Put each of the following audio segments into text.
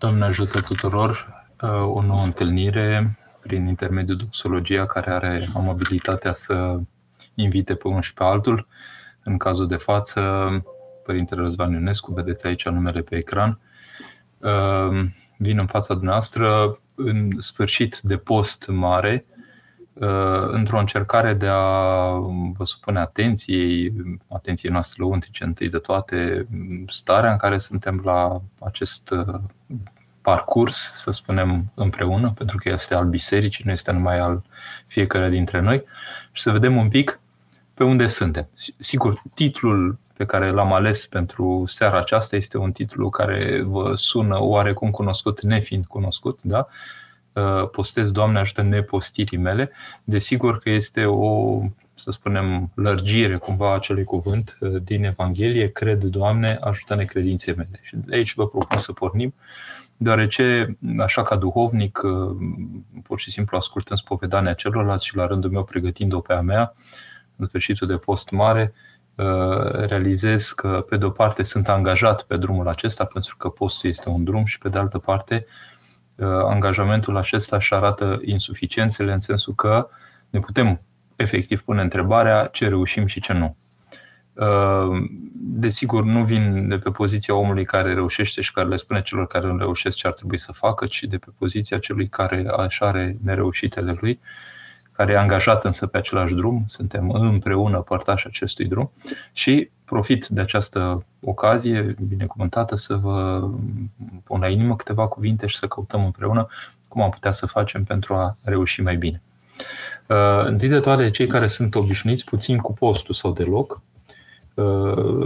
Doamne ajută tuturor! Uh, o nouă întâlnire prin intermediul doxologia care are amabilitatea să invite pe unul și pe altul. În cazul de față, Părintele Răzvan Ionescu, vedeți aici numele pe ecran, uh, vin în fața dumneavoastră în sfârșit de post mare, uh, într-o încercare de a vă supune atenției, atenției noastre lăuntrice întâi de toate, starea în care suntem la acest parcurs, să spunem, împreună, pentru că este al bisericii, nu este numai al fiecare dintre noi, și să vedem un pic pe unde suntem. Sigur, titlul pe care l-am ales pentru seara aceasta este un titlu care vă sună oarecum cunoscut, nefiind cunoscut, da? Uh, postez, Doamne ajută nepostirii mele. Desigur că este o, să spunem, lărgire cumva a acelui cuvânt uh, din Evanghelie, cred, Doamne, ajută-ne credințe mele. Și de aici vă propun să pornim deoarece, așa ca duhovnic, uh, pur și simplu ascultând spovedania celorlalți și la rândul meu pregătind-o pe a mea, în sfârșitul de post mare, uh, realizez că, pe de o parte, sunt angajat pe drumul acesta, pentru că postul este un drum, și, pe de altă parte, uh, angajamentul acesta își arată insuficiențele, în sensul că ne putem efectiv pune întrebarea ce reușim și ce nu. Desigur, nu vin de pe poziția omului care reușește și care le spune celor care nu reușesc ce ar trebui să facă, ci de pe poziția celui care așa are nereușitele lui, care e angajat însă pe același drum, suntem împreună părtași acestui drum și profit de această ocazie binecuvântată să vă pun la inimă câteva cuvinte și să căutăm împreună cum am putea să facem pentru a reuși mai bine. Întâi de toate, cei care sunt obișnuiți puțin cu postul sau deloc, Uh,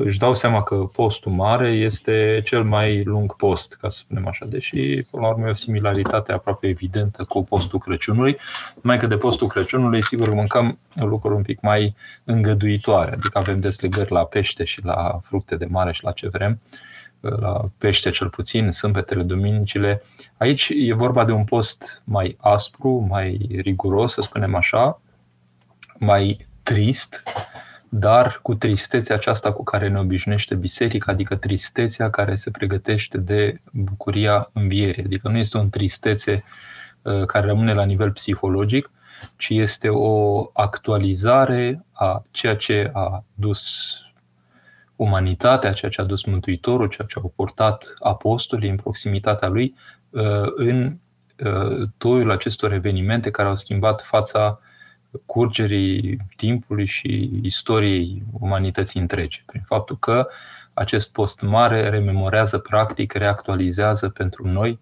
își dau seama că postul mare este cel mai lung post, ca să spunem așa, deși, până la urmă, e o similaritate aproape evidentă cu postul Crăciunului. Mai că de postul Crăciunului, sigur, mâncăm lucruri un pic mai îngăduitoare, adică avem deslegări la pește și la fructe de mare și la ce vrem, uh, la pește cel puțin, sâmbetele, duminicile. Aici e vorba de un post mai aspru, mai riguros, să spunem așa, mai trist, dar cu tristețea aceasta cu care ne obișnuiește biserica, adică tristețea care se pregătește de bucuria învierii. Adică nu este o tristețe uh, care rămâne la nivel psihologic, ci este o actualizare a ceea ce a dus umanitatea, ceea ce a dus Mântuitorul, ceea ce au portat apostolii în proximitatea lui, uh, în uh, toiul acestor evenimente care au schimbat fața curgerii timpului și istoriei umanității întregi, prin faptul că acest post mare rememorează, practic, reactualizează pentru noi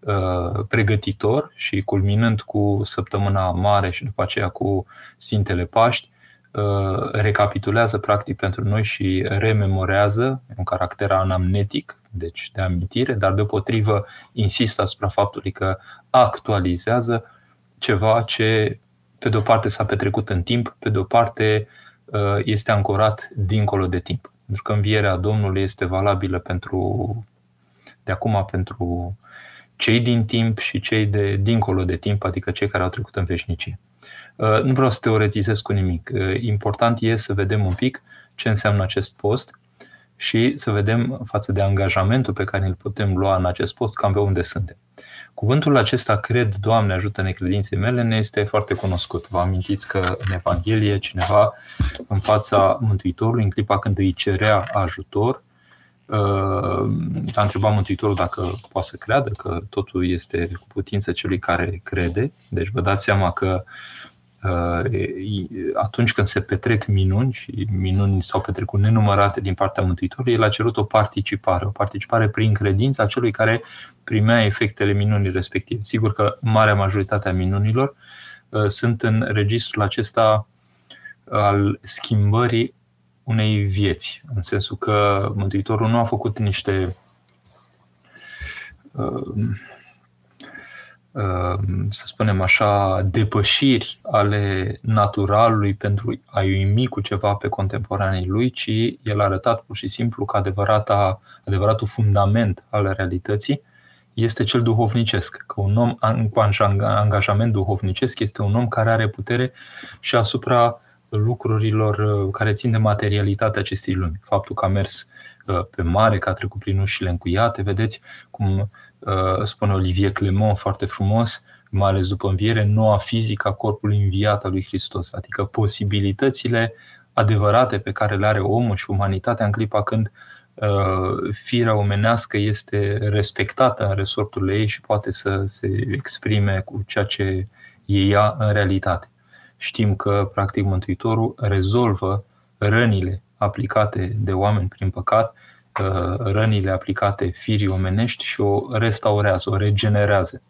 uh, pregătitor și culminând cu săptămâna mare și după aceea cu Sfintele Paști, uh, recapitulează practic pentru noi și rememorează un caracter anamnetic, deci de amintire, dar deopotrivă insistă asupra faptului că actualizează ceva ce pe de o parte s-a petrecut în timp, pe de o parte uh, este ancorat dincolo de timp. Pentru că învierea Domnului este valabilă pentru de acum pentru cei din timp și cei de dincolo de timp, adică cei care au trecut în veșnicie. Uh, nu vreau să teoretizez cu nimic. Uh, important e să vedem un pic ce înseamnă acest post și să vedem față de angajamentul pe care îl putem lua în acest post, cam pe unde suntem. Cuvântul acesta, cred, Doamne, ajută necredinței mele, ne este foarte cunoscut. Vă amintiți că în Evanghelie cineva în fața Mântuitorului, în clipa când îi cerea ajutor, uh, a întrebat Mântuitorul dacă poate să creadă că totul este cu putință celui care crede. Deci vă dați seama că Uh, atunci când se petrec minuni și minuni s-au petrecut nenumărate din partea Mântuitorului, el a cerut o participare, o participare prin credința celui care primea efectele minunii respective. Sigur că marea majoritate a minunilor uh, sunt în registrul acesta al schimbării unei vieți, în sensul că Mântuitorul nu a făcut niște uh, Ehm, să spunem așa, depășiri ale naturalului pentru a-i uimi cu ceva pe contemporanii lui, ci el a arătat pur și simplu că adevărata, adevăratul fundament al realității este cel duhovnicesc. Că un om cu angajament duhovnicesc este un om care are putere și asupra lucrurilor care țin de materialitatea acestei lumi. Faptul că a mers pe mare, că a trecut prin ușile încuiate, vedeți cum spune Olivier Clement foarte frumos, mai ales după înviere, noua fizică a corpului înviat al lui Hristos, adică posibilitățile adevărate pe care le are omul și umanitatea în clipa când uh, firea omenească este respectată în resorturile ei și poate să se exprime cu ceea ce e ea în realitate. Știm că, practic, Mântuitorul rezolvă rănile aplicate de oameni prin păcat, uh, rănile aplicate firii omenești și o restaurează, o regenerează.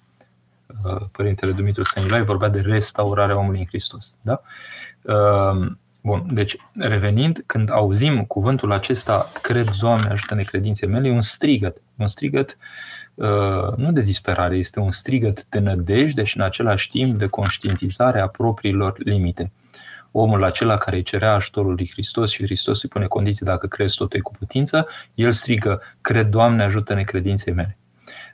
Uh, Părintele Dumitru Stănilai vorbea de restaurarea omului în Hristos. Da? Bun, deci revenind, când auzim cuvântul acesta, cred, Doamne, ajută-ne credințe mele, e un strigăt. Un strigăt uh, nu de disperare, este un strigăt de nădejde și în același timp de conștientizare a propriilor limite. Omul acela care îi cerea ajutorul lui Hristos și Hristos îi pune condiții dacă crezi totul e cu putință, el strigă, cred, Doamne, ajută-ne credinței mele.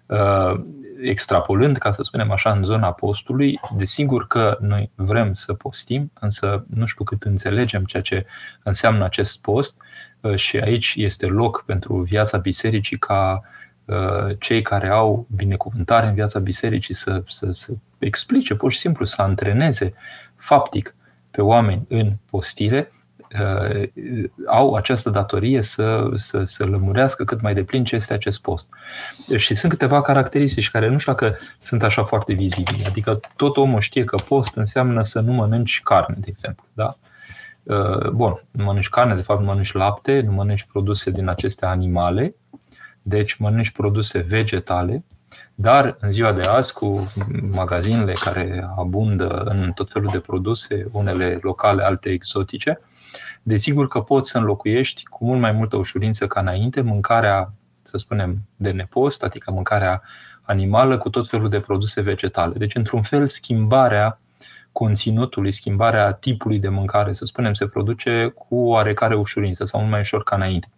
Uh, extrapolând, ca să spunem așa, în zona postului, desigur că noi vrem să postim, însă nu știu cât înțelegem ceea ce înseamnă acest post uh, și aici este loc pentru viața bisericii ca uh, cei care au binecuvântare în viața bisericii să, să, să explice, pur și simplu, să antreneze faptic pe oameni în postire uh, au această datorie să, să, să lămurească cât mai deplin ce este acest post. Și sunt câteva caracteristici care nu știu dacă sunt așa foarte vizibile. Adică tot omul știe că post înseamnă să nu mănânci carne, de exemplu. Da? Uh, bun, nu mănânci carne, de fapt nu mănânci lapte, nu mănânci produse din aceste animale, deci mănânci produse vegetale, dar în ziua de azi, cu magazinele care abundă în tot felul de produse, unele locale, alte exotice, Desigur că poți să înlocuiești cu mult mai multă ușurință ca înainte mâncarea, să spunem, de nepost, adică mâncarea animală cu tot felul de produse vegetale. Deci, într-un fel, schimbarea conținutului, schimbarea tipului de mâncare, să spunem, se produce cu oarecare ușurință sau mult mai ușor ca înainte.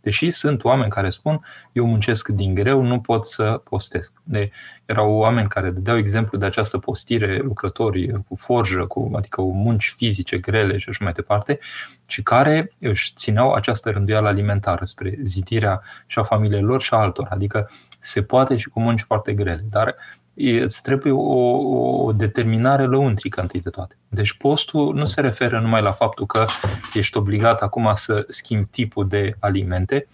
Deși sunt oameni care spun, eu muncesc din greu, nu pot să postesc. De, erau oameni care dădeau exemplu de această postire, lucrători cu forjă, cu, adică cu munci fizice grele și așa mai departe, și care își țineau această rânduială alimentară spre zidirea și a familiei lor și a altor. Adică se poate și cu munci foarte grele, dar îți trebuie o, o determinare lăuntrică întâi de toate. Deci postul nu se referă numai la faptul că ești obligat acum să schimbi tipul de alimente,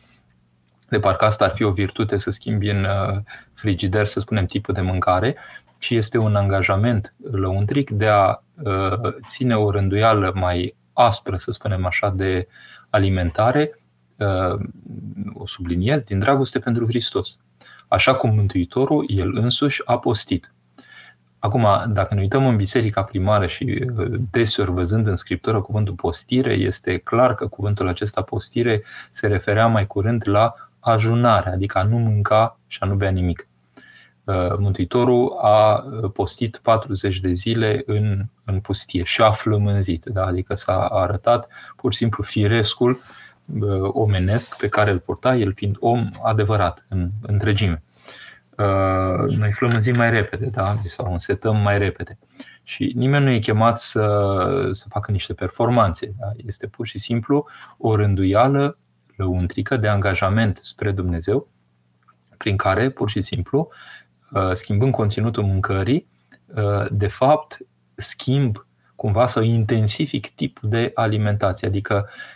de parcă asta ar fi o virtute să schimbi în uh, frigider, să spunem, tipul de mâncare, ci este un angajament lăuntric de a uh, ține o rânduială mai aspră, să spunem așa, de alimentare, uh, o subliniez, din dragoste pentru Hristos așa cum Mântuitorul, el însuși, a postit. Acum, dacă ne uităm în biserica primară și uh, deseori văzând în scriptură cuvântul postire, este clar că cuvântul acesta postire se referea mai curând la ajunare, adică a nu mânca și a nu bea nimic. Uh, Mântuitorul a uh, postit 40 de zile în, în pustie și a flămânzit, da? adică s-a arătat pur și simplu firescul omenesc pe care îl purta, el fiind om adevărat în întregime. Noi flămânzim mai repede, da? sau însetăm mai repede. Și nimeni nu e chemat să, să facă niște performanțe. Da? Este pur și simplu o rânduială lăuntrică de angajament spre Dumnezeu, prin care, pur și simplu, schimbând conținutul mâncării, de fapt, schimb cumva să intensific tipul de alimentație. Adică Uh,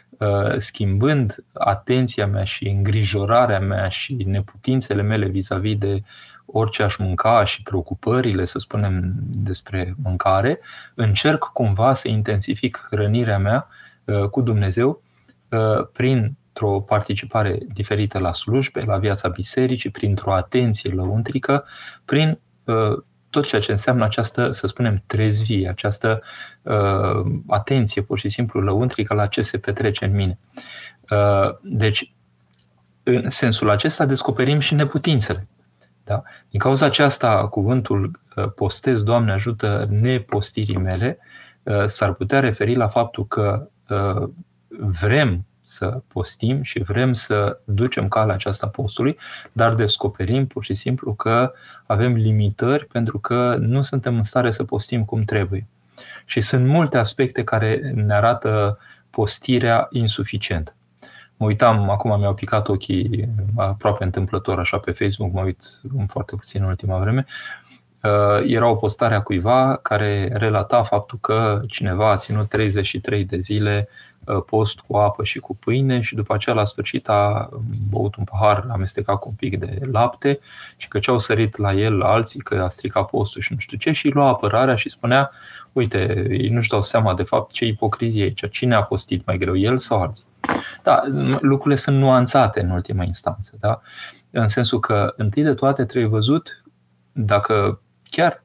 schimbând atenția mea și îngrijorarea mea și neputințele mele vis-a-vis de orice aș mânca și preocupările, să spunem, despre mâncare, încerc cumva să intensific hrănirea mea uh, cu Dumnezeu uh, printr-o participare diferită la slujbe, la viața bisericii, printr-o atenție lăuntrică, prin tot ceea ce înseamnă această, să spunem, trezvie, această uh, atenție pur și simplu lăuntrică la ce se petrece în mine. Uh, deci, în sensul acesta descoperim și neputințele. Da? Din cauza aceasta, cuvântul uh, postez, Doamne ajută nepostirii mele, uh, s-ar putea referi la faptul că uh, vrem să postim și vrem să ducem calea aceasta postului, dar descoperim pur și simplu că avem limitări pentru că nu suntem în stare să postim cum trebuie. Și sunt multe aspecte care ne arată postirea insuficientă. Mă uitam, acum mi-au picat ochii aproape întâmplător așa pe Facebook, mă uit foarte puțin în ultima vreme, uh, era o postare a cuiva care relata faptul că cineva a ținut 33 de zile Uh, post cu apă și cu pâine și după aceea la sfârșit a băut un pahar amestecat cu un pic de lapte și că ce au sărit la el alții că a stricat postul și nu știu ce și lua apărarea și spunea uite, ei nu-și dau seama de fapt ce ipocrizie e aici, cine a postit mai greu, el sau alții. Da, lucrurile sunt nuanțate în ultima instanță, da? în sensul că întâi de toate trebuie văzut dacă chiar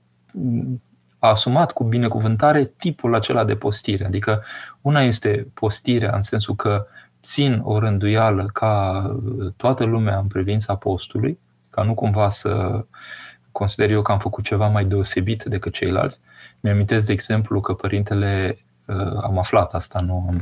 a asumat cu binecuvântare tipul acela de postire. Adică una este postirea în sensul că țin o rânduială ca toată lumea în privința postului, ca nu cumva să consider eu că am făcut ceva mai deosebit decât ceilalți. Mi-amintesc, de exemplu, că părintele Uh, am aflat asta, nu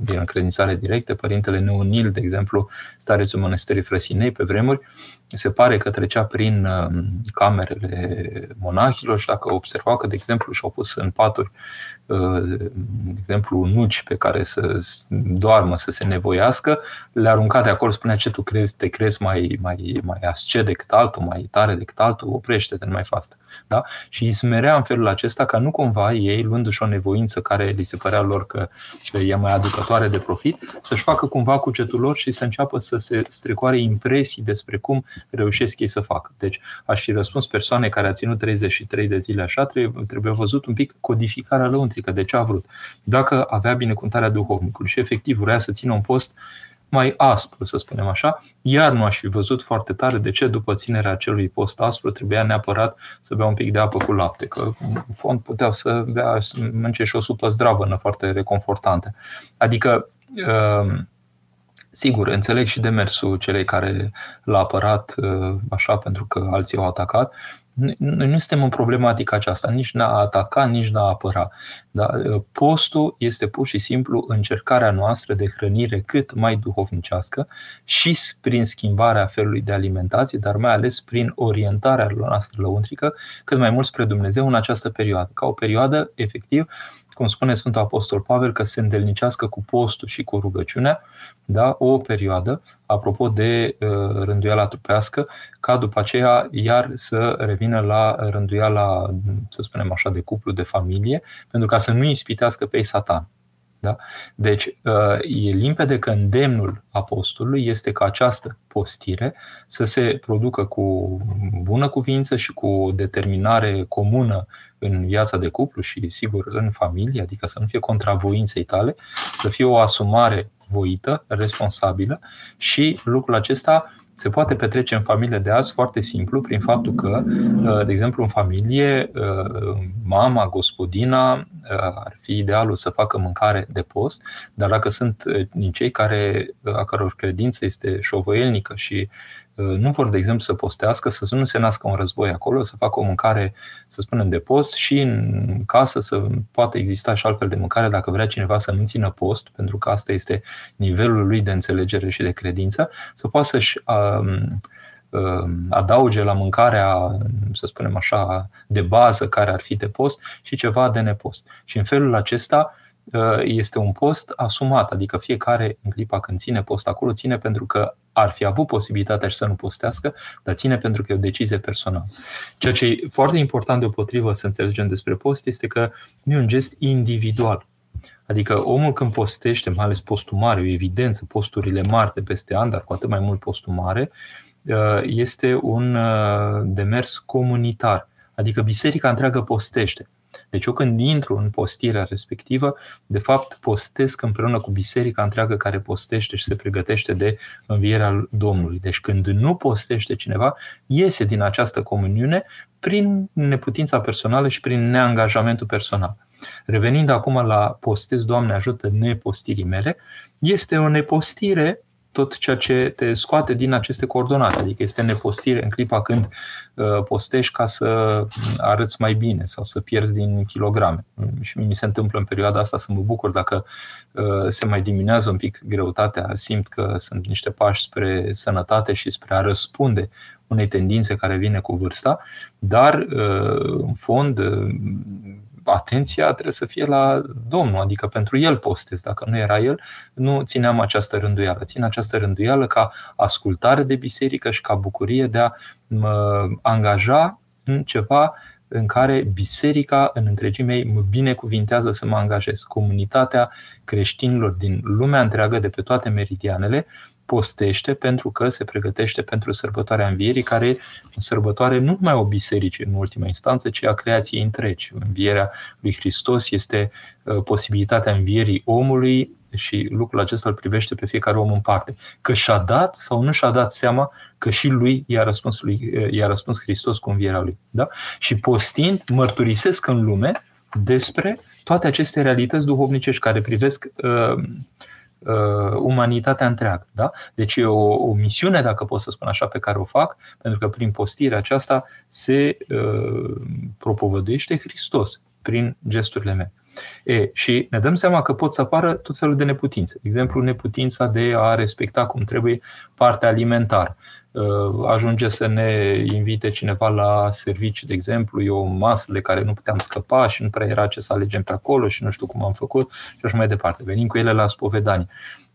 din încredințare directă. Părintele Neunil, de exemplu, starețul mănăstirii Frăsinei pe vremuri, se pare că trecea prin uh, camerele monahilor și dacă observa că, de exemplu, și-au pus în paturi, uh, de exemplu, nuci pe care să doarmă, să se nevoiască, le arunca de acolo, spunea ce tu crezi, te crezi mai, mai, mai ascet decât altul, mai tare decât altul, oprește-te, nu mai fastă. Da? Și îi smerea în felul acesta ca nu cumva ei, luându-și o nevoință care li se părea lor că e mai aducătoare de profit, să-și facă cumva cugetul lor și să înceapă să se strecoare impresii despre cum reușesc ei să facă. Deci aș fi răspuns persoane care a ținut 33 de zile așa, trebuie, trebuie văzut un pic codificarea lăuntrică, de ce a vrut. Dacă avea binecuvântarea duhovnicului și efectiv vrea să țină un post mai aspru, să spunem așa, iar nu aș fi văzut foarte tare de ce după ținerea acelui post aspru trebuia neapărat să bea un pic de apă cu lapte, că în fond puteau să bea, să mănânce și o supă zdravănă foarte reconfortantă. Adică um, Sigur, înțeleg și demersul celei care l-a apărat uh, așa pentru că alții au atacat, noi nu suntem în problematica aceasta, nici n-a ataca, nici n-a apăra. Da? Postul este pur și simplu încercarea noastră de hrănire cât mai duhovnicească și prin schimbarea felului de alimentație, dar mai ales prin orientarea noastră lăuntrică cât mai mult spre Dumnezeu în această perioadă. Ca o perioadă, efectiv, cum spune Sfântul Apostol Pavel, că se îndelnicească cu postul și cu rugăciunea, da, o perioadă, apropo de uh, rânduiala trupească, ca după aceea iar să revină la rânduiala, să spunem așa, de cuplu, de familie, pentru ca să nu ispitească pe satan. Da? Deci uh, e limpede că îndemnul apostolului este ca această postire să se producă cu bună cuvință și cu determinare comună în viața de cuplu și, sigur, în familie, adică să nu fie contra voinței tale, să fie o asumare voită, responsabilă și lucrul acesta se poate petrece în familie de azi foarte simplu, prin faptul că, uh, de exemplu, în familie, uh, mama, gospodina, uh, ar fi idealul să facă mâncare de post, dar dacă sunt cei care, a căror credință este șovăielnică și nu vor, de exemplu, să postească, să nu se nască un război acolo, să facă o mâncare, să spunem, de post și în casă să poată exista și altfel de mâncare dacă vrea cineva să nu țină post, pentru că asta este nivelul lui de înțelegere și de credință, să poată să-și um, um, adauge la mâncarea, să spunem așa, de bază care ar fi de post și ceva de nepost. Și în felul acesta uh, este un post asumat, adică fiecare în clipa când ține post acolo, ține pentru că ar fi avut posibilitatea și să nu postească, dar ține pentru că e o decizie personală. Ceea ce e foarte important deopotrivă să înțelegem despre post este că nu e un gest individual. Adică omul când postește, mai ales postul mare, o evidență, posturile mari de peste an, dar cu atât mai mult postul mare, uh, este un uh, demers comunitar. Adică biserica întreagă postește. Deci eu când intru în postirea respectivă, de fapt postesc împreună cu biserica întreagă care postește și se pregătește de învierea Domnului. Deci când nu postește cineva, iese din această comuniune prin neputința personală și prin neangajamentul personal. Revenind acum la postez, Doamne ajută nepostirii mele, este o nepostire tot ceea ce te scoate din aceste coordonate. Adică este nepostire în clipa când uh, postești ca să arăți mai bine sau să pierzi din kilograme. Și mi se întâmplă în perioada asta să mă bucur dacă uh, se mai diminuează un pic greutatea, simt că sunt niște pași spre sănătate și spre a răspunde unei tendințe care vine cu vârsta, dar uh, în fond atenția trebuie să fie la Domnul, adică pentru El postez. Dacă nu era El, nu țineam această rânduială. Țin această rânduială ca ascultare de biserică și ca bucurie de a mă angaja în ceva în care biserica în întregime ei mă binecuvintează să mă angajez. Comunitatea creștinilor din lumea întreagă, de pe toate meridianele, postește pentru că se pregătește pentru sărbătoarea învierii, care e o sărbătoare nu numai o biserică în ultima instanță, ci a creației întregi. Învierea lui Hristos este uh, posibilitatea învierii omului și lucrul acesta îl privește pe fiecare om în parte. Că și-a dat sau nu și-a dat seama că și lui i-a răspuns, lui, i-a răspuns Hristos cu învierea lui. Da? Și postind, mărturisesc în lume despre toate aceste realități duhovnicești care privesc uh, uh, umanitatea întreagă. Da? Deci e o, o misiune, dacă pot să spun așa, pe care o fac, pentru că prin postirea aceasta se uh, propovăduiește Hristos prin gesturile mele. E, și ne dăm seama că pot să apară tot felul de neputințe. De exemplu, neputința de a respecta cum trebuie partea alimentară. Uh, ajunge să ne invite cineva la serviciu, de exemplu, e o masă de care nu puteam scăpa și nu prea era ce să alegem pe acolo și nu știu cum am făcut și așa mai departe. Venim cu ele la spovedanie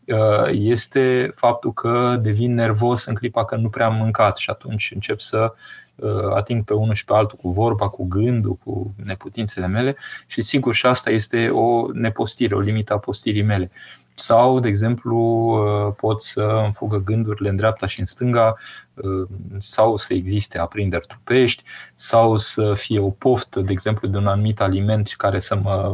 uh, este faptul că devin nervos în clipa că nu prea am mâncat și atunci încep să Uh, ating pe unul și pe altul cu vorba, cu gândul, cu neputințele mele și sigur și asta este o nepostire, o limită a postirii mele. Sau, de exemplu, uh, pot să îmi fugă gândurile în dreapta și în stânga, uh, sau să existe aprinderi trupești, sau să fie o poftă, de exemplu, de un anumit aliment care să mă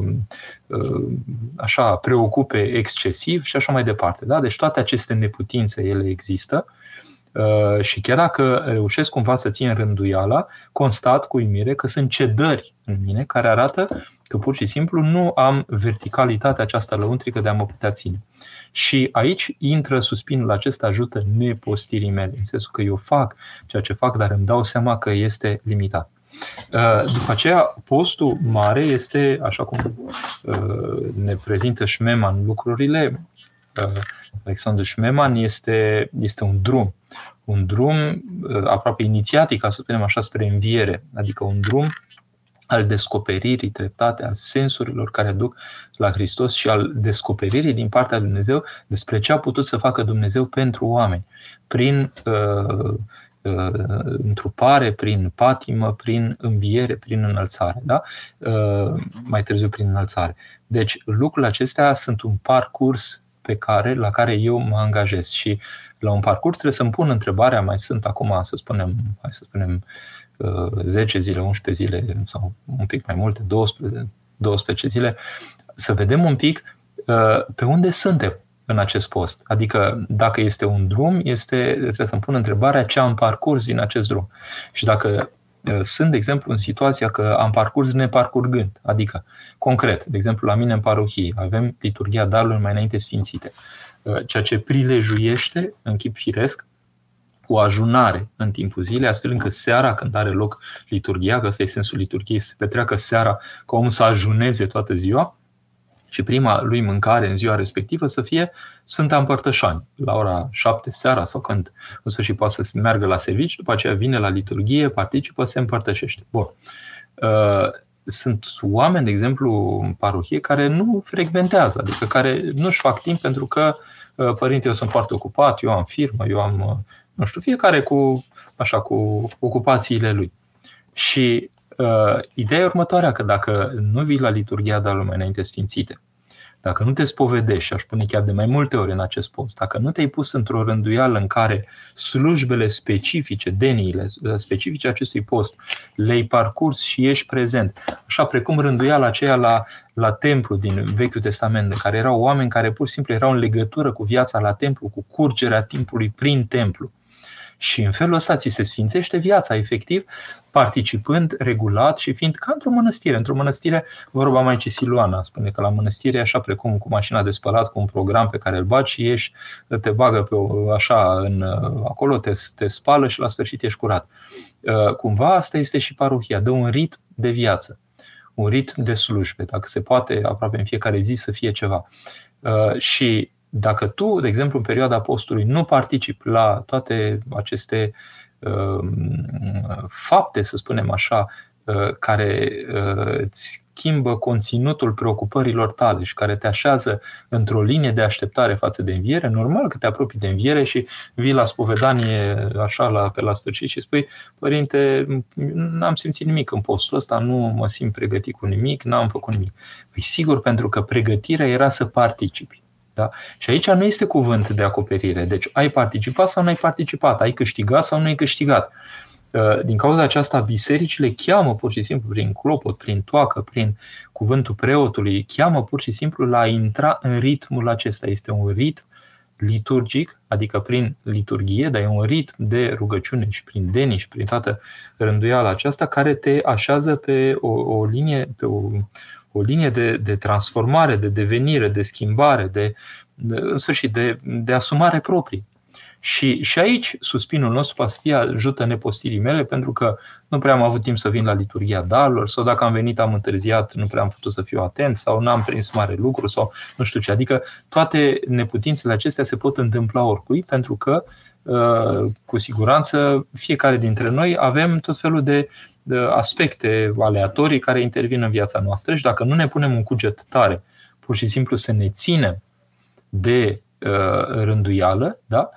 așa preocupe excesiv și așa mai departe. Da? Deci toate aceste neputințe, ele există Uh, și chiar dacă reușesc cumva să țin rânduiala, constat cu uimire că sunt cedări în mine care arată că pur și simplu nu am verticalitatea aceasta lăuntrică de a mă putea ține. Și aici intră suspinul acesta, ajută nepostirii mele, în sensul că eu fac ceea ce fac, dar îmi dau seama că este limitat. Uh, după aceea, postul mare este, așa cum uh, ne prezintă Șmeman lucrurile, Alexandru Șmeman este, este un drum. Un drum uh, aproape inițiatic, ca să spunem așa, spre înviere. Adică un drum al descoperirii treptate, al sensurilor care duc la Hristos și al descoperirii din partea lui Dumnezeu despre ce a putut să facă Dumnezeu pentru oameni, prin uh, uh, întrupare, prin patimă, prin înviere, prin înălțare. Da? Uh, mai târziu prin înălțare. Deci lucrurile acestea sunt un parcurs pe care, la care eu mă angajez și la un parcurs trebuie să-mi pun întrebarea, mai sunt acum, să spunem, hai să spunem, 10 uh, zile, 11 zile sau un pic mai multe, 12, 12 zile, să vedem un pic uh, pe unde suntem în acest post. Adică dacă este un drum, este, trebuie să-mi pun întrebarea ce am parcurs din acest drum. Și dacă uh, sunt, de exemplu, în situația că am parcurs neparcurgând, adică, concret, de exemplu, la mine în parohie, avem liturgia darurilor mai înainte sfințite. Uh, ceea ce prilejuiește în chip firesc o ajunare în timpul zilei, astfel încât seara, când are loc liturgia, că ăsta e sensul liturgiei, să se petreacă seara ca om să ajuneze toată ziua, și prima lui mâncare în ziua respectivă să fie Sfânta Împărtășani, la ora 7 seara sau când în sfârșit poate să meargă la serviciu, după aceea vine la liturgie, participă, se împărtășește. Bun. Uh, sunt oameni, de exemplu, în parohie, care nu frecventează, adică care nu-și fac timp pentru că uh, părinte, eu sunt foarte ocupat, eu am firmă, eu am, uh, nu știu, fiecare cu, așa, cu ocupațiile lui. Și uh, ideea e următoarea, că dacă nu vii la liturgia de lumea înainte sfințite, dacă nu te spovedești, și aș spune chiar de mai multe ori în acest post, dacă nu te-ai pus într-o rânduială în care slujbele specifice, deniile specifice acestui post, le-ai parcurs și ești prezent, așa precum rânduiala aceea la, la templu din Vechiul Testament, în care erau oameni care pur și simplu erau în legătură cu viața la templu, cu curgerea timpului prin templu. Și în felul ăsta ți se sfințește viața, efectiv, participând regulat și fiind ca într-o mănăstire. Într-o mănăstire, vorba mai ce Siluana spune că la mănăstire e așa precum cu mașina de spălat, cu un program pe care îl bagi și ieși, te bagă pe o, așa în, acolo, te, te spală și la sfârșit ești curat. Uh, cumva asta este și parohia, dă un ritm de viață un ritm de slujbe, dacă se poate aproape în fiecare zi să fie ceva. Uh, și dacă tu, de exemplu, în perioada postului nu participi la toate aceste uh, fapte, să spunem așa, uh, care uh, îți schimbă conținutul preocupărilor tale și care te așează într-o linie de așteptare față de înviere, normal că te apropii de înviere și vii la spovedanie așa la, pe la sfârșit și spui, părinte, n-am simțit nimic în postul ăsta, nu mă simt pregătit cu nimic, n-am făcut nimic. Păi sigur, pentru că pregătirea era să participi. Da? Și aici nu este cuvânt de acoperire. Deci ai participat sau nu ai participat, ai câștigat sau nu ai câștigat. Uh, din cauza aceasta, bisericile cheamă pur și simplu prin clopot, prin toacă, prin cuvântul preotului, cheamă pur și simplu la a intra în ritmul acesta. Este un ritm liturgic, adică prin liturghie, dar e un ritm de rugăciune și prin deni și prin toată rânduiala aceasta care te așează pe o, o linie, pe o, o linie de, de transformare, de devenire, de schimbare, de, de în sfârșit, de, de asumare proprie. Și, și aici suspinul nostru poate fi ajută nepostirii mele pentru că nu prea am avut timp să vin la liturgia darurilor sau dacă am venit am întârziat, nu prea am putut să fiu atent sau n-am prins mare lucru sau nu știu ce. Adică toate neputințele acestea se pot întâmpla oricui pentru că uh, cu siguranță fiecare dintre noi avem tot felul de aspecte aleatorii care intervin în viața noastră și dacă nu ne punem un cuget tare, pur și simplu să ne ținem de uh, rânduială, da?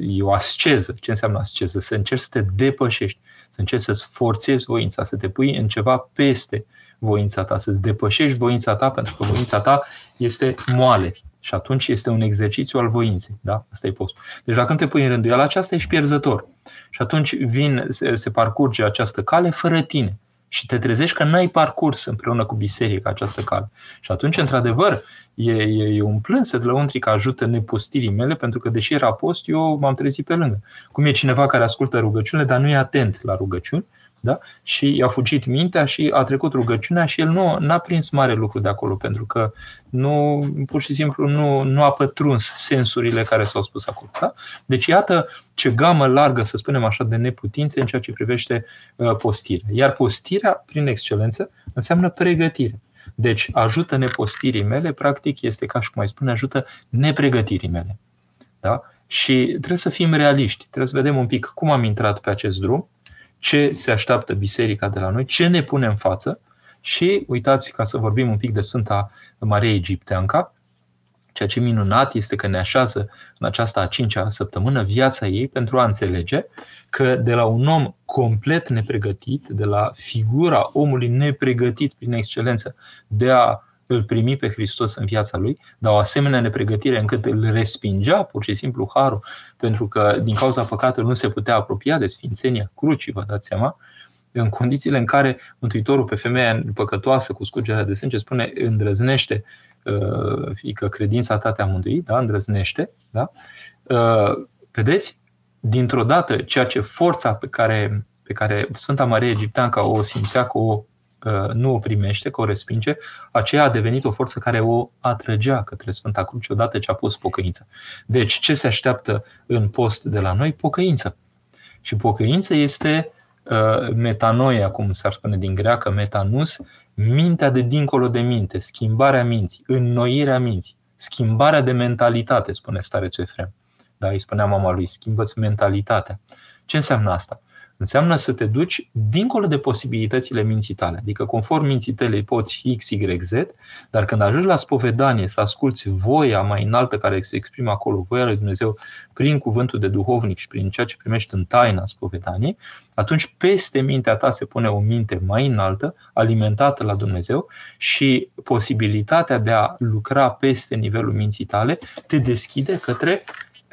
e o asceză. Ce înseamnă asceză? Să încerci să te depășești, să încerci să-ți forțezi voința, să te pui în ceva peste voința ta, să-ți depășești voința ta, pentru că voința ta este moale. Și atunci este un exercițiu al voinței. Da? Asta e postul. Deci dacă nu te pui în rânduială aceasta, ești pierzător. Și atunci vin, se, se parcurge această cale fără tine și te trezești că n-ai parcurs împreună cu biserica această cale. Și atunci, într-adevăr, e, e, e un plânset lăuntric ajută nepostirii mele, pentru că, deși era post, eu m-am trezit pe lângă. Cum e cineva care ascultă rugăciunile, dar nu e atent la rugăciuni, da? și i-a fugit mintea și a trecut rugăciunea și el nu a prins mare lucru de acolo, pentru că nu, pur și simplu nu, nu a pătruns sensurile care s-au spus acolo. Da? Deci iată ce gamă largă, să spunem așa, de neputințe în ceea ce privește uh, postirea. Iar postirea, prin excelență, înseamnă pregătire. Deci ajută nepostirii mele, practic este ca și cum mai spune, ajută nepregătirii mele. Da? Și trebuie să fim realiști, trebuie să vedem un pic cum am intrat pe acest drum, ce se așteaptă biserica de la noi, ce ne pune în față și uitați ca să vorbim un pic de Sfânta Maria Egipteanca, ceea ce minunat este că ne așează în această a cincea săptămână viața ei pentru a înțelege că de la un om complet nepregătit, de la figura omului nepregătit prin excelență de a îl primi pe Hristos în viața lui, dar o asemenea nepregătire încât îl respingea pur și simplu harul, pentru că din cauza păcatului nu se putea apropia de sfințenia crucii, vă dați seama, în condițiile în care Mântuitorul pe femeia păcătoasă cu scurgerea de sânge spune îndrăznește, uh, fiindcă credința ta te-a mântuit, da? îndrăznește, da? Uh, vedeți? Dintr-o dată, ceea ce forța pe care, pe care Sfânta Maria Egipteanca o simțea că o Uh, nu o primește, că o respinge, aceea a devenit o forță care o atrăgea către Sfânta Cruce odată ce a pus pocăință. Deci, ce se așteaptă în post de la noi? Pocăință. Și pocăință este uh, metanoia, cum s-ar spune din greacă, metanus, mintea de dincolo de minte, schimbarea minții, înnoirea minții, schimbarea de mentalitate, spune starețul Efrem. Da, îi spunea mama lui, schimbă-ți mentalitatea. Ce înseamnă asta? Înseamnă să te duci dincolo de posibilitățile minții tale. Adică conform minții tale poți X, Y, Z, dar când ajungi la spovedanie să asculți voia mai înaltă care se exprimă acolo, voia lui Dumnezeu prin cuvântul de duhovnic și prin ceea ce primești în taina spovedaniei, atunci peste mintea ta se pune o minte mai înaltă, alimentată la Dumnezeu și posibilitatea de a lucra peste nivelul minții tale te deschide către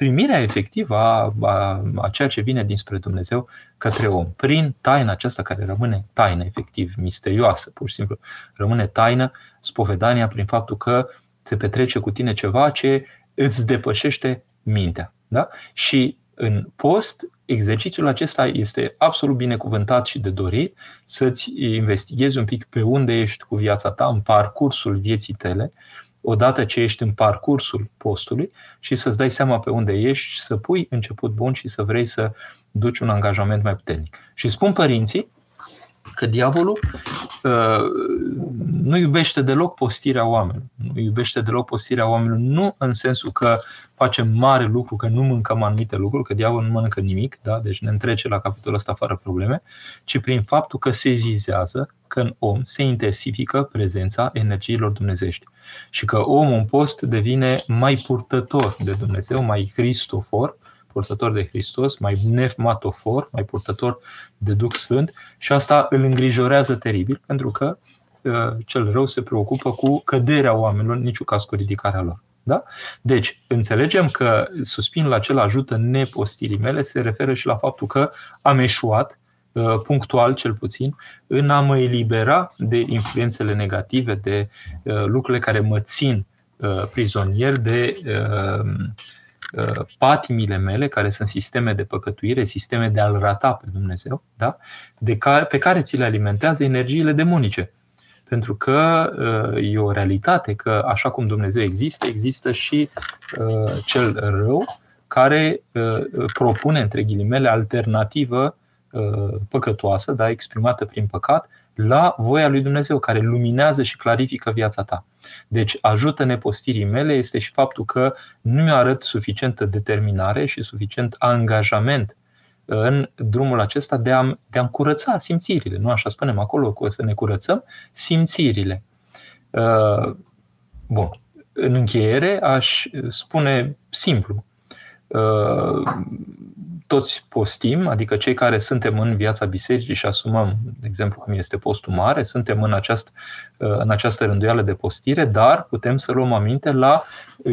primirea efectivă a, a, a ceea ce vine dinspre Dumnezeu către om, prin taina aceasta care rămâne taină, efectiv, misterioasă, pur și simplu. Rămâne taină spovedania prin faptul că se petrece cu tine ceva ce îți depășește mintea. Da? Și în post, exercițiul acesta este absolut binecuvântat și de dorit să-ți investighezi un pic pe unde ești cu viața ta, în parcursul vieții tale, odată ce ești în parcursul postului și să-ți dai seama pe unde ești, să pui început bun și să vrei să duci un angajament mai puternic. Și spun părinții că diavolul uh, nu iubește deloc postirea oamenilor. Nu iubește deloc postirea oamenilor, nu în sensul că facem mare lucru, că nu mâncăm anumite lucruri, că diavolul nu mănâncă nimic, da? deci ne întrece la capitolul ăsta fără probleme, ci prin faptul că se zizează că în om se intensifică prezența energiilor dumnezești și că omul în post devine mai purtător de Dumnezeu, mai cristofor, purtător de Hristos, mai nefmatofor, mai purtător de Duh Sfânt și asta îl îngrijorează teribil pentru că uh, cel rău se preocupă cu căderea oamenilor, niciun caz cu ridicarea lor. Da? Deci, înțelegem că suspinul acela ajută nepostirii mele se referă și la faptul că am eșuat, uh, punctual cel puțin, în a mă elibera de influențele negative, de uh, lucrurile care mă țin prizonier, de Uh, patimile mele, care sunt sisteme de păcătuire, sisteme de a-L rata pe Dumnezeu, da? de care, pe care ți le alimentează energiile demonice. Pentru că uh, e o realitate că așa cum Dumnezeu există, există și uh, cel rău care propune, între ghilimele, alternativă păcătoasă, da, exprimată prin păcat, la voia lui Dumnezeu, care luminează și clarifică viața ta. Deci, ajută nepostirii mele este și faptul că nu mi arăt suficientă determinare și suficient angajament în drumul acesta de a, de a curăța simțirile. Nu așa spunem acolo, că o să ne curățăm simțirile. Uh, bun. În încheiere, aș spune simplu. Uh, toți postim, adică cei care suntem în viața bisericii și asumăm, de exemplu, cum este postul mare, suntem în, această, în această rânduială de postire, dar putem să luăm aminte la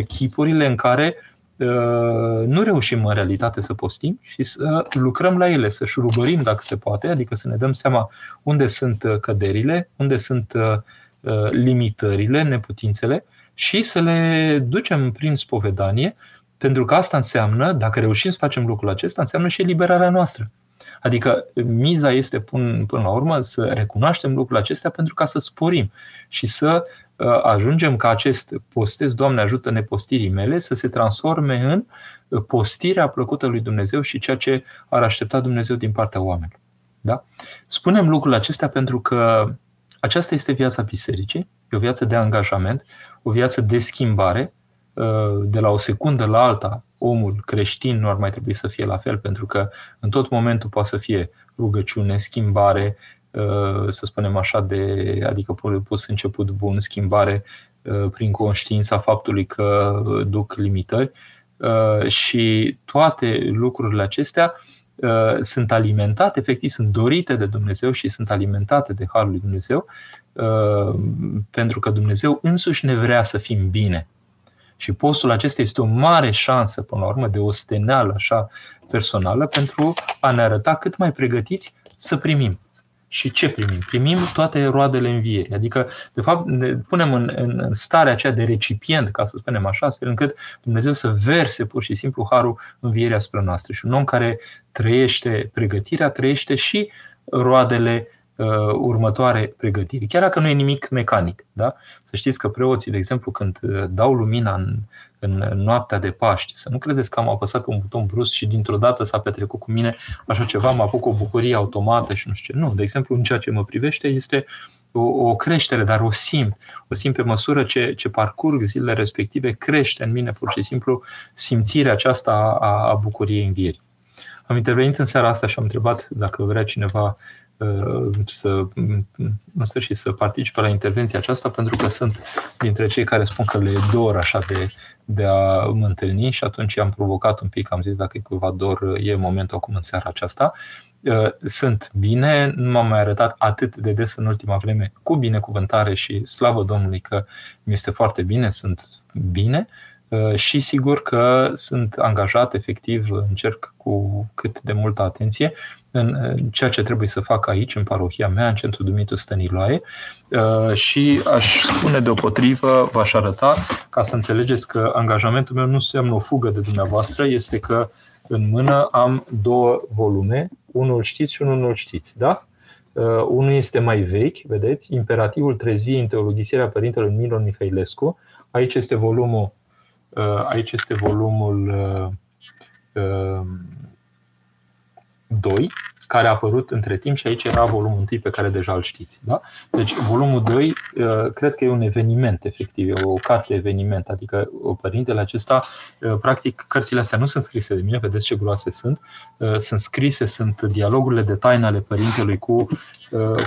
chipurile în care uh, nu reușim în realitate să postim și să lucrăm la ele, să șurubărim dacă se poate, adică să ne dăm seama unde sunt uh, căderile, unde sunt uh, limitările, neputințele și să le ducem prin spovedanie pentru că asta înseamnă, dacă reușim să facem lucrul acesta, înseamnă și eliberarea noastră. Adică miza este până, până la urmă să recunoaștem lucrul acestea pentru ca să sporim și să uh, ajungem ca acest postez, Doamne ajută nepostirii mele, să se transforme în uh, postirea plăcută lui Dumnezeu și ceea ce ar aștepta Dumnezeu din partea oamenilor. Da? Spunem lucrul acestea pentru că aceasta este viața bisericii, e o viață de angajament, o viață de schimbare, de la o secundă la alta, omul creștin nu ar mai trebui să fie la fel, pentru că în tot momentul poate să fie rugăciune, schimbare, uh, să spunem așa, de, adică pus început bun, schimbare uh, prin conștiința faptului că duc limitări uh, și toate lucrurile acestea sunt alimentate, efectiv sunt dorite de Dumnezeu și sunt alimentate de Harul lui Dumnezeu, pentru că Dumnezeu însuși ne vrea să fim bine. Și postul acesta este o mare șansă, până la urmă, de o steneală așa personală pentru a ne arăta cât mai pregătiți să primim. Și ce primim? Primim toate roadele învierii. Adică, de fapt, ne punem în, în, în starea aceea de recipient, ca să spunem așa, astfel încât Dumnezeu să verse pur și simplu harul învierii asupra noastră. Și un om care trăiește pregătirea, trăiește și roadele uh, următoare pregătiri, chiar dacă nu e nimic mecanic. Da? Să știți că preoții, de exemplu, când uh, dau lumina în, în noaptea de Paști, să nu credeți că am apăsat pe un buton brusc și dintr-o dată s-a petrecut cu mine așa ceva, mă apuc o bucurie automată și nu știu ce. Nu, de exemplu, în ceea ce mă privește este o, o creștere, dar o simt. O simt pe măsură ce, ce parcurg zilele respective, crește în mine pur și simplu simțirea aceasta a, a bucuriei învierii. Am intervenit în seara asta și am întrebat dacă vrea cineva Uh, să, în sfârșit, să participe la intervenția aceasta, pentru că sunt dintre cei care spun că le dor așa de, de a mă întâlni și atunci am provocat un pic, am zis dacă e cuiva dor, e momentul acum în seara aceasta. Uh, sunt bine, nu m-am mai arătat atât de des în ultima vreme cu binecuvântare și slavă Domnului că mi este foarte bine, sunt bine Uh, și sigur că sunt angajat efectiv, încerc cu cât de multă atenție în ceea ce trebuie să fac aici, în parohia mea, în centrul Dumitru Stăniloae uh, și aș spune deopotrivă, v-aș arăta, ca să înțelegeți că angajamentul meu nu înseamnă o fugă de dumneavoastră, este că în mână am două volume, unul știți și unul nu știți, da? Uh, unul este mai vechi, vedeți, Imperativul treziei în teologisirea Părintelui Milon Mihailescu. Aici este volumul Uh, aici este volumul uh, uh, 2, care a apărut între timp și aici era volumul 1 pe care deja îl știți. Da? Deci volumul 2 uh, cred că e un eveniment efectiv, e o carte eveniment, adică părintele acesta, uh, practic cărțile astea nu sunt scrise de mine, vedeți ce groase sunt, uh, sunt scrise, sunt dialogurile de taină ale părintelui cu,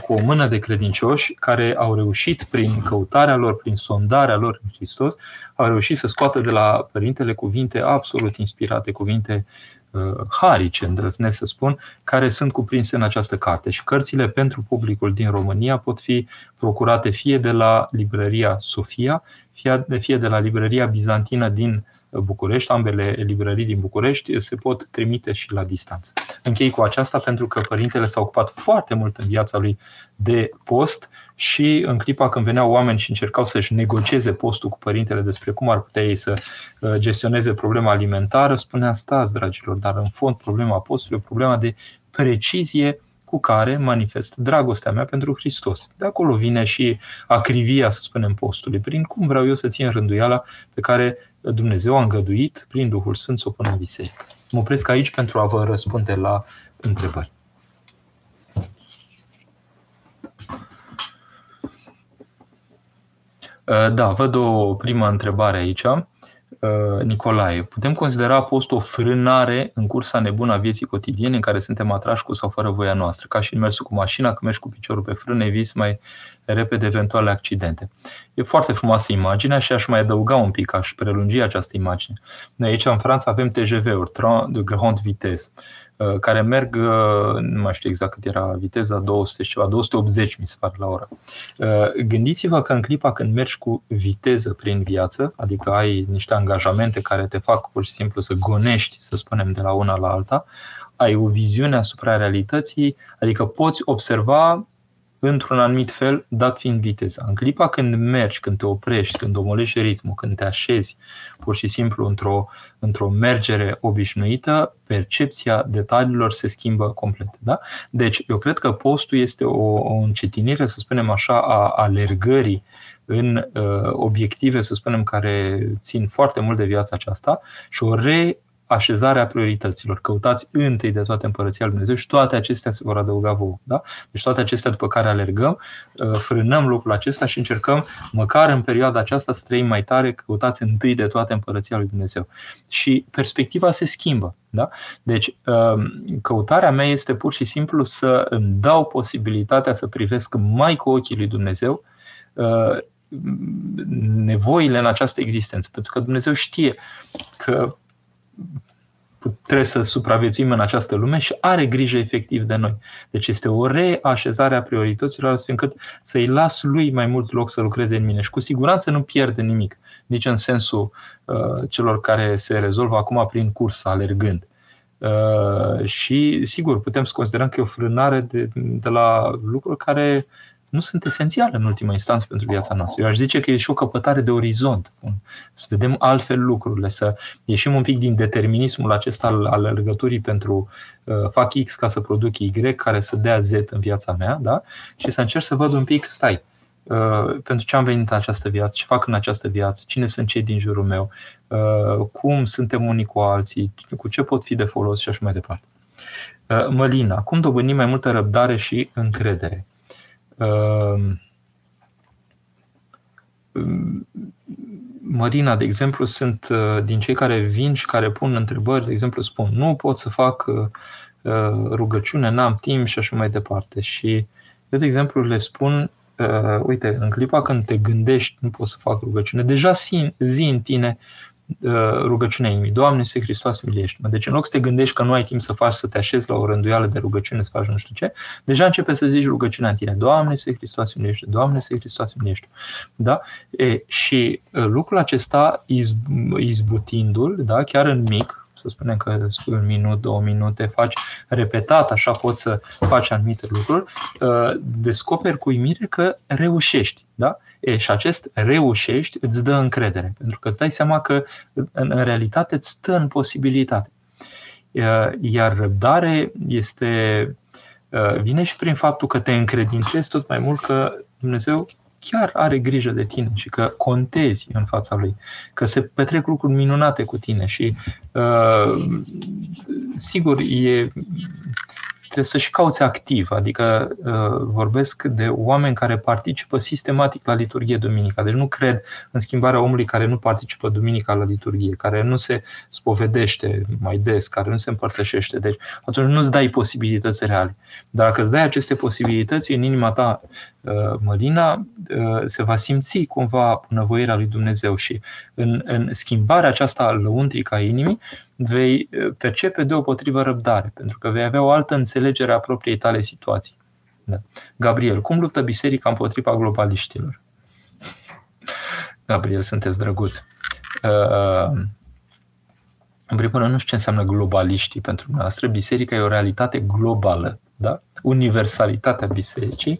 cu o mână de credincioși care au reușit prin căutarea lor, prin sondarea lor în Hristos, au reușit să scoată de la părintele cuvinte absolut inspirate, cuvinte Uh, harice, îndrăznesc să spun, care sunt cuprinse în această carte. Și cărțile pentru publicul din România pot fi procurate fie de la librăria Sofia, fie de la librăria bizantină din București, ambele librării din București se pot trimite și la distanță. Închei cu aceasta pentru că părintele s-a ocupat foarte mult în viața lui de post și în clipa când veneau oameni și încercau să-și negocieze postul cu părintele despre cum ar putea ei să uh, gestioneze problema alimentară, spunea, stați dragilor, dar în fond problema postului e o problemă de precizie cu care manifest dragostea mea pentru Hristos. De acolo vine și acrivia, să spunem, postului, prin cum vreau eu să țin rânduiala pe care Dumnezeu a îngăduit prin Duhul Sfânt să o pună în biserică. Mă opresc aici pentru a vă răspunde la întrebări. Da, văd o primă întrebare aici. Uh, Nicolae, putem considera post o frânare în cursa nebună a vieții cotidiene în care suntem atrași cu sau fără voia noastră, ca și în mersul cu mașina, când mergi cu piciorul pe frână, eviți mai repede eventuale accidente. E foarte frumoasă imaginea și aș mai adăuga un pic, aș prelungi această imagine. Noi aici în Franța avem TGV-uri, train de grande vitesse, uh, care merg, uh, nu mai știu exact cât era viteza, 200 ceva, 280 mi se pare la oră. Uh, gândiți-vă că în clipa când mergi cu viteză prin viață, adică ai niște angajamente care te fac pur și simplu să gonești, să spunem, de la una la alta, ai o viziune asupra realității, adică poți observa într-un anumit fel, dat fiind viteza. În clipa când mergi, când te oprești, când omolești ritmul, când te așezi pur și simplu într-o, într-o mergere obișnuită, percepția detaliilor se schimbă complet. Da? Deci, eu cred că postul este o, o încetinire, să spunem așa, a alergării în uh, obiective, să spunem, care țin foarte mult de viața aceasta și o re așezarea priorităților. Căutați întâi de toate împărăția lui Dumnezeu și toate acestea se vor adăuga vouă. Da? Deci toate acestea după care alergăm, uh, frânăm lucrul acesta și încercăm, măcar în perioada aceasta, să trăim mai tare, căutați întâi de toate împărăția lui Dumnezeu. Și perspectiva se schimbă. Da? Deci, um, căutarea mea este pur și simplu să îmi dau posibilitatea să privesc mai cu ochii lui Dumnezeu uh, nevoile în această existență. Pentru că Dumnezeu știe că trebuie să supraviețuim în această lume și are grijă efectiv de noi. Deci este o reașezare a priorităților astfel încât să-i las lui mai mult loc să lucreze în mine și cu siguranță nu pierde nimic, nici în sensul uh, celor care se rezolvă acum prin curs, alergând. Uh, și sigur, putem să considerăm că e o frânare de, de la lucruri care nu sunt esențiale în ultima instanță pentru viața noastră. Eu aș zice că e și o căpătare de orizont. Să vedem altfel lucrurile, să ieșim un pic din determinismul acesta al, al legăturii pentru uh, fac X ca să produc Y, care să dea Z în viața mea, da? și să încerc să văd un pic, stai, Uh, pentru ce am venit în această viață, ce fac în această viață, cine sunt cei din jurul meu, uh, cum suntem unii cu alții, cu ce pot fi de folos și așa mai departe. Uh, Mălina, cum dobândim mai multă răbdare și încredere? Ehm, Marina, de exemplu, sunt uh, din cei care vin și care pun întrebări, de exemplu, spun nu pot să fac uh, uh, rugăciune, n-am timp și așa mai departe. Și eu, de exemplu, le spun, uite, în clipa când te gândești, nu pot să fac rugăciune, deja zi, zi în tine Uh, rugăciunea inimii. Doamne, Iisuse Hristos, miliește-mă. Deci în loc să te gândești că nu ai timp să faci, să te așezi la o rânduială de rugăciune, să faci nu știu ce, deja începe să zici rugăciunea în tine. Doamne, Iisuse Hristos, miliește Doamne, Iisuse Hristos, miliește da? E, și uh, lucrul acesta, izb, izbutindu-l, da, chiar în mic, să spunem că spui un minut, două minute, faci repetat, așa poți să faci anumite lucruri, uh, descoperi cu uimire că reușești. Da? E, și acest reușești îți dă încredere, pentru că îți dai seama că în, în realitate îți stă în posibilitate. Iar răbdare este, vine și prin faptul că te încredințezi tot mai mult că Dumnezeu chiar are grijă de tine și că contezi în fața lui, că se petrec lucruri minunate cu tine și uh, sigur e trebuie să-și cauți activ, adică uh, vorbesc de oameni care participă sistematic la liturghie duminica. Deci nu cred în schimbarea omului care nu participă duminica la liturghie, care nu se spovedește mai des, care nu se împărtășește. Deci atunci nu-ți dai posibilități reale. Dar dacă îți dai aceste posibilități în inima ta, uh, Mălina, uh, se va simți cumva bunăvoirea lui Dumnezeu și în, în schimbarea aceasta lăuntrică a inimii, vei percepe deopotrivă răbdare, pentru că vei avea o altă înțelegere a propriei tale situații. Da. Gabriel, cum luptă biserica împotriva globaliștilor? Gabriel, sunteți drăguți. Uh, în primul rând, nu știu ce înseamnă globaliștii pentru noastră. Biserica e o realitate globală. Da? Universalitatea bisericii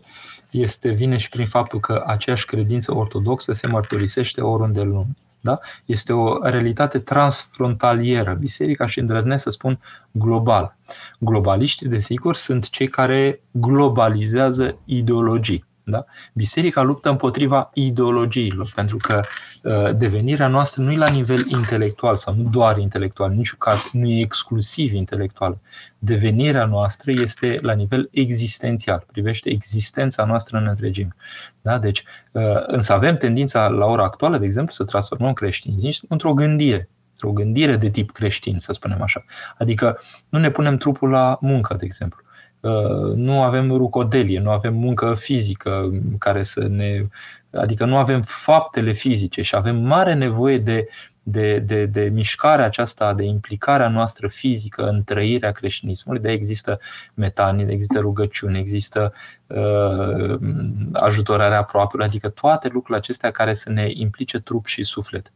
este, vine și prin faptul că aceeași credință ortodoxă se mărturisește oriunde în lume. Da? Este o realitate transfrontalieră. Biserica și îndrăznesc să spun global. Globaliștii, desigur, sunt cei care globalizează ideologii. Da? Biserica luptă împotriva ideologiilor, pentru că uh, devenirea noastră nu e la nivel intelectual sau nu doar intelectual, în niciun caz nu e exclusiv intelectual. Devenirea noastră este la nivel existențial, privește existența noastră în întregime. Da? Deci, uh, însă avem tendința la ora actuală, de exemplu, să transformăm creștinism într-o gândire, într-o gândire de tip creștin, să spunem așa. Adică nu ne punem trupul la muncă, de exemplu Uh, nu avem rucodelie, nu avem muncă fizică care să ne. adică nu avem faptele fizice și avem mare nevoie de, de, de, de mișcarea aceasta, de implicarea noastră fizică în trăirea creștinismului. De există metanie, există rugăciune, există uh, ajutorarea aproape, adică toate lucrurile acestea care să ne implice trup și suflet.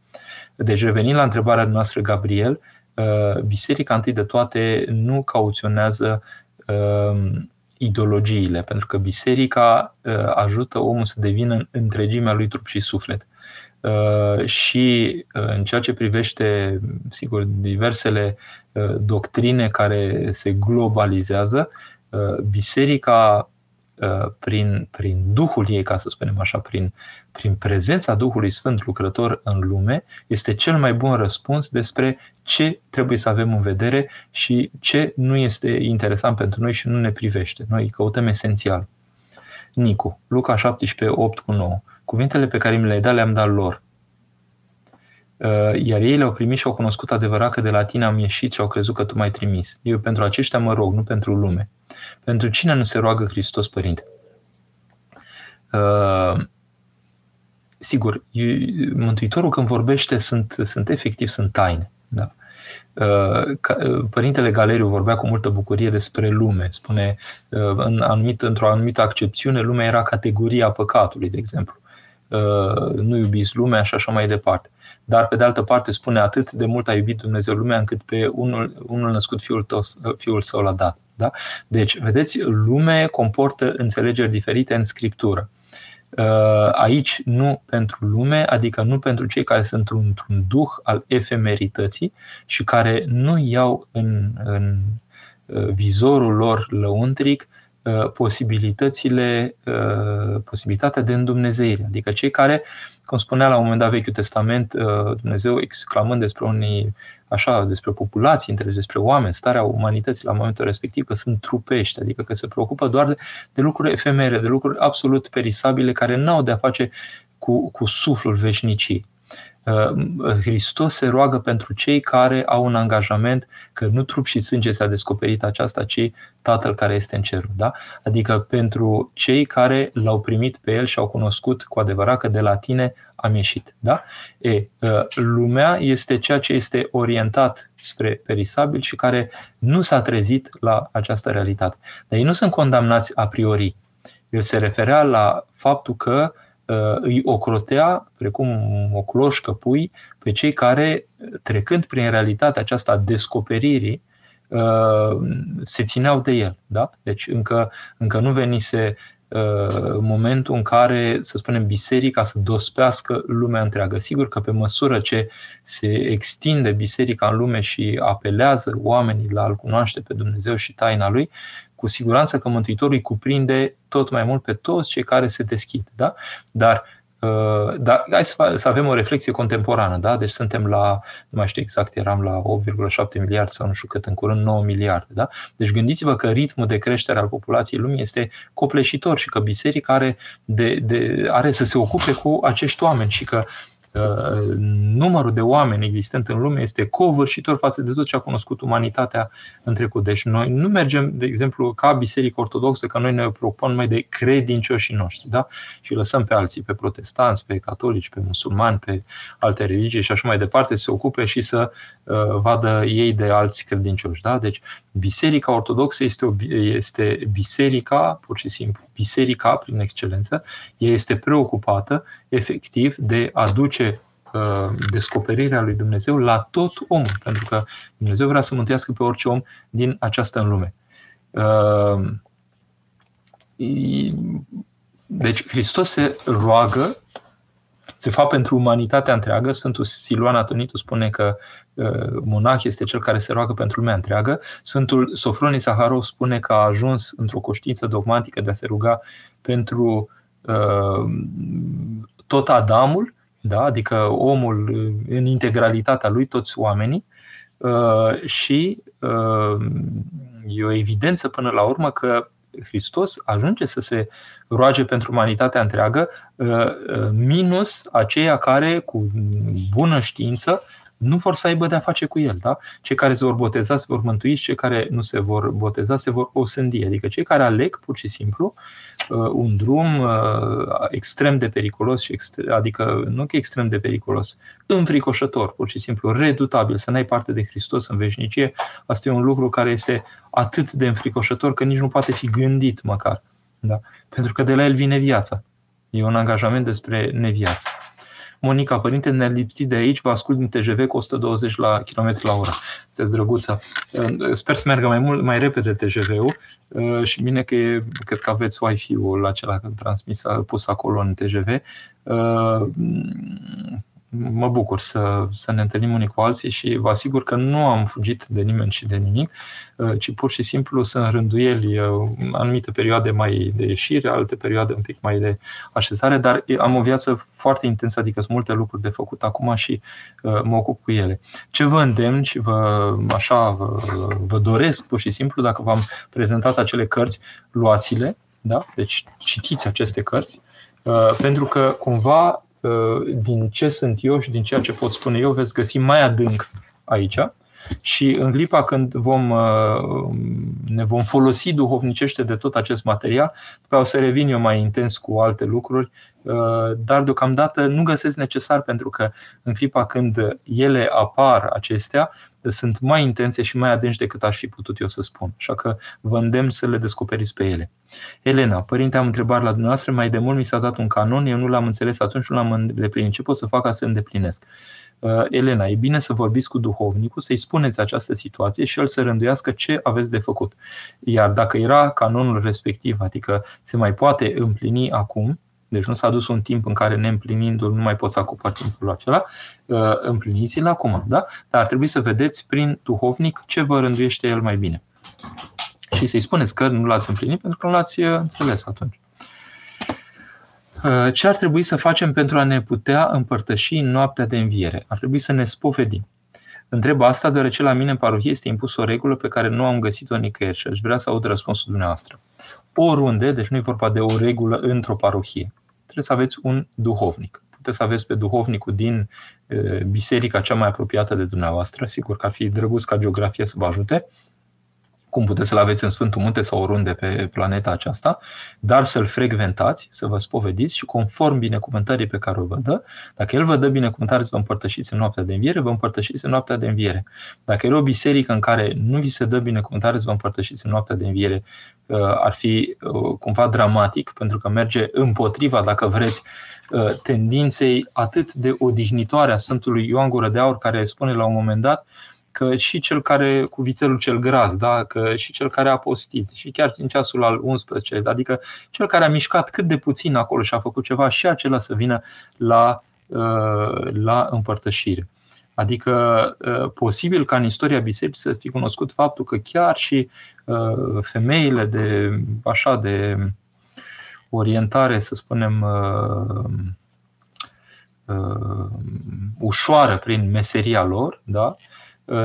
Deci, revenind la întrebarea noastră, Gabriel, uh, biserica întâi de toate nu cauționează uh, ideologiile, pentru că biserica uh, ajută omul să devină în întregimea lui trup și suflet. Uh, și uh, în ceea ce privește, sigur, diversele uh, doctrine care se globalizează, uh, biserica Uh, prin, prin Duhul ei, ca să spunem așa, prin, prin prezența Duhului Sfânt lucrător în lume, este cel mai bun răspuns despre ce trebuie să avem în vedere și ce nu este interesant pentru noi și nu ne privește. Noi căutăm esențial. Nicu, Luca 17, 8 cu 9. Cuvintele pe care mi le-ai dat le-am dat lor. Uh, iar ei le-au primit și au cunoscut adevărat că de la tine am ieșit și au crezut că tu m-ai trimis. Eu pentru aceștia mă rog, nu pentru lume. Pentru cine nu se roagă Hristos Părinte? Uh, sigur, Mântuitorul când vorbește sunt, sunt efectiv, sunt taine. Da. Uh, Părintele Galeriu vorbea cu multă bucurie despre lume. Spune, uh, în anumit, într-o anumită accepțiune, lumea era categoria păcatului, de exemplu. Uh, nu iubiți lumea și așa mai departe. Dar, pe de altă parte, spune atât de mult a iubit Dumnezeu lumea încât pe unul, unul născut fiul, tău, fiul său l-a dat. Da? Deci, vedeți, lume comportă înțelegeri diferite în scriptură. Uh, aici nu pentru lume, adică nu pentru cei care sunt într-un duh al efemerității și care nu iau în, în uh, vizorul lor lăuntric Uh, posibilitățile, uh, posibilitatea de îndumnezeire. Adică cei care, cum spunea la un moment dat Vechiul Testament, uh, Dumnezeu exclamând despre unii, așa, despre populații întregi, despre oameni, starea umanității la momentul respectiv, că sunt trupești, adică că se preocupă doar de, de lucruri efemere, de lucruri absolut perisabile care n-au de a face cu, cu suflul veșnicii. Uh, Hristos se roagă pentru cei care au un angajament că nu trup și sânge s-a descoperit aceasta, ci Tatăl care este în cerul. Da? Adică pentru cei care l-au primit pe El și au cunoscut cu adevărat că de la tine am ieșit. Da? E, uh, lumea este ceea ce este orientat spre perisabil și care nu s-a trezit la această realitate. Dar ei nu sunt condamnați a priori. El se referea la faptul că uh, Uh, îi ocrotea, precum o cloșcă pui, pe cei care, trecând prin realitatea aceasta a descoperirii, uh, se țineau de el. Da? Deci încă, încă nu venise uh, momentul în care, să spunem, biserica să dospească lumea întreagă. Sigur că pe măsură ce se extinde biserica în lume și apelează oamenii la a-L cunoaște pe Dumnezeu și taina Lui, cu siguranță că Mântuitorul îi cuprinde tot mai mult pe toți cei care se deschid. Da? Dar Uh, dar hai să, să avem o reflexie contemporană, da? Deci suntem la, nu mai știu exact, eram la 8,7 miliarde sau nu știu cât, în curând 9 miliarde, da? Deci gândiți-vă că ritmul de creștere al populației lumii este copleșitor și că biserica are, de, de, are să se ocupe cu acești oameni și că numărul de oameni existent în lume este covârșitor față de tot ce a cunoscut umanitatea în trecut. Deci noi nu mergem, de exemplu, ca biserică ortodoxă, că noi ne preocupăm numai de credincioșii noștri, da? Și lăsăm pe alții, pe protestanți, pe catolici, pe musulmani, pe alte religii și așa mai departe, să se ocupe și să uh, vadă ei de alți credincioși, da? Deci biserica ortodoxă este, o, este biserica, pur și simplu, biserica prin excelență, ea este preocupată efectiv de a duce uh, descoperirea lui Dumnezeu la tot omul, pentru că Dumnezeu vrea să mântuiască pe orice om din această în lume. Uh, deci Hristos se roagă, se fac pentru umanitatea întreagă. Sfântul Siluan Atonitu spune că uh, monah este cel care se roagă pentru lumea întreagă. Sfântul Sofronie Saharov spune că a ajuns într-o conștiință dogmatică de a se ruga pentru tot Adamul, da? adică omul în integralitatea lui, toți oamenii, uh, și uh, e o evidență până la urmă că Hristos ajunge să se roage pentru umanitatea întreagă, uh, minus aceia care, cu bună știință, nu vor să aibă de-a face cu el. Da? Cei care se vor boteza se vor mântui și cei care nu se vor boteza se vor osândi. Adică cei care aleg pur și simplu uh, un drum uh, extrem de periculos, și extre- adică nu că extrem de periculos, înfricoșător, pur și simplu, redutabil, să n-ai parte de Hristos în veșnicie, asta e un lucru care este atât de înfricoșător că nici nu poate fi gândit măcar. Da? Pentru că de la el vine viața. E un angajament despre neviață. Monica, părinte, ne-a lipsit de aici, vă ascult din TGV cu 120 la km la oră. Sunteți drăguță. Sper să meargă mai mult, mai repede TGV-ul uh, și bine că e, cred că aveți Wi-Fi-ul acela transmis, pus acolo în TGV uh, mă bucur să, să ne întâlnim unii cu alții și vă asigur că nu am fugit de nimeni și de nimic, uh, ci pur și simplu sunt rânduieli uh, anumite perioade mai de ieșire, alte perioade un pic mai de așezare, dar am o viață foarte intensă, adică sunt multe lucruri de făcut acum și uh, mă ocup cu ele. Ce vă îndemn și vă, așa, vă, vă doresc pur și simplu, dacă v-am prezentat acele cărți, luați-le, da? deci citiți aceste cărți, pentru că cumva din ce sunt eu și din ceea ce pot spune eu, veți găsi mai adânc aici. Și în clipa când vom, uh, ne vom folosi duhovnicește de tot acest material, după o să revin eu mai intens cu alte lucruri, uh, dar deocamdată nu găsesc necesar pentru că în clipa când ele apar acestea, sunt mai intense și mai adânci decât aș fi putut eu să spun. Așa că vă îndemn să le descoperiți pe ele. Elena, părinte, am întrebare la dumneavoastră, mai de mult mi s-a dat un canon, eu nu l-am înțeles atunci, nu l-am îndeplinit. Ce pot să fac ca să îndeplinesc? Uh, Elena, e bine să vorbiți cu duhovnicul, să-i spuneți această situație și el să rânduiască ce aveți de făcut. Iar dacă era canonul respectiv, adică se mai poate împlini acum, deci nu s-a dus un timp în care neîmplinindu-l nu mai poți să acoperi timpul acela, uh, împliniți-l acum, da? Dar ar trebui să vedeți prin duhovnic ce vă rânduiește el mai bine. Și să-i spuneți că nu l-ați împlinit pentru că nu l-ați uh, înțeles atunci. Uh, ce ar trebui să facem pentru a ne putea împărtăși în noaptea de înviere? Ar trebui să ne spovedim. Întreb asta deoarece la mine în parohie este impus o regulă pe care nu am găsit-o nicăieri și aș vrea să aud răspunsul dumneavoastră. Oriunde, deci nu e vorba de o regulă într-o parohie, trebuie să aveți un duhovnic. Puteți să aveți pe duhovnicul din uh, biserica cea mai apropiată de dumneavoastră, sigur că ar fi drăguț ca geografie să vă ajute, cum puteți să-l aveți în Sfântul Munte sau oriunde pe planeta aceasta, dar să-l frecventați, să vă spovediți și conform binecuvântării pe care o vă dă, dacă el vă dă binecuvântare să vă împărtășiți în noaptea de înviere, vă împărtășiți în noaptea de înviere. Dacă e o biserică în care nu vi se dă binecuvântare să vă împărtășiți în noaptea de înviere, uh, ar fi uh, cumva dramatic, pentru că merge împotriva, dacă vreți, uh, tendinței atât de odihnitoare a Sfântului Ioan Gură de Aur, care spune la un moment dat, că și cel care cu vițelul cel gras, da? că și cel care a postit, și chiar în ceasul al 11, adică cel care a mișcat cât de puțin acolo și a făcut ceva, și acela să vină la, uh, la împărtășire. Adică posibil ca în istoria bisericii să fi cunoscut faptul că chiar și femeile de așa de orientare, să spunem, ușoară prin meseria lor, da?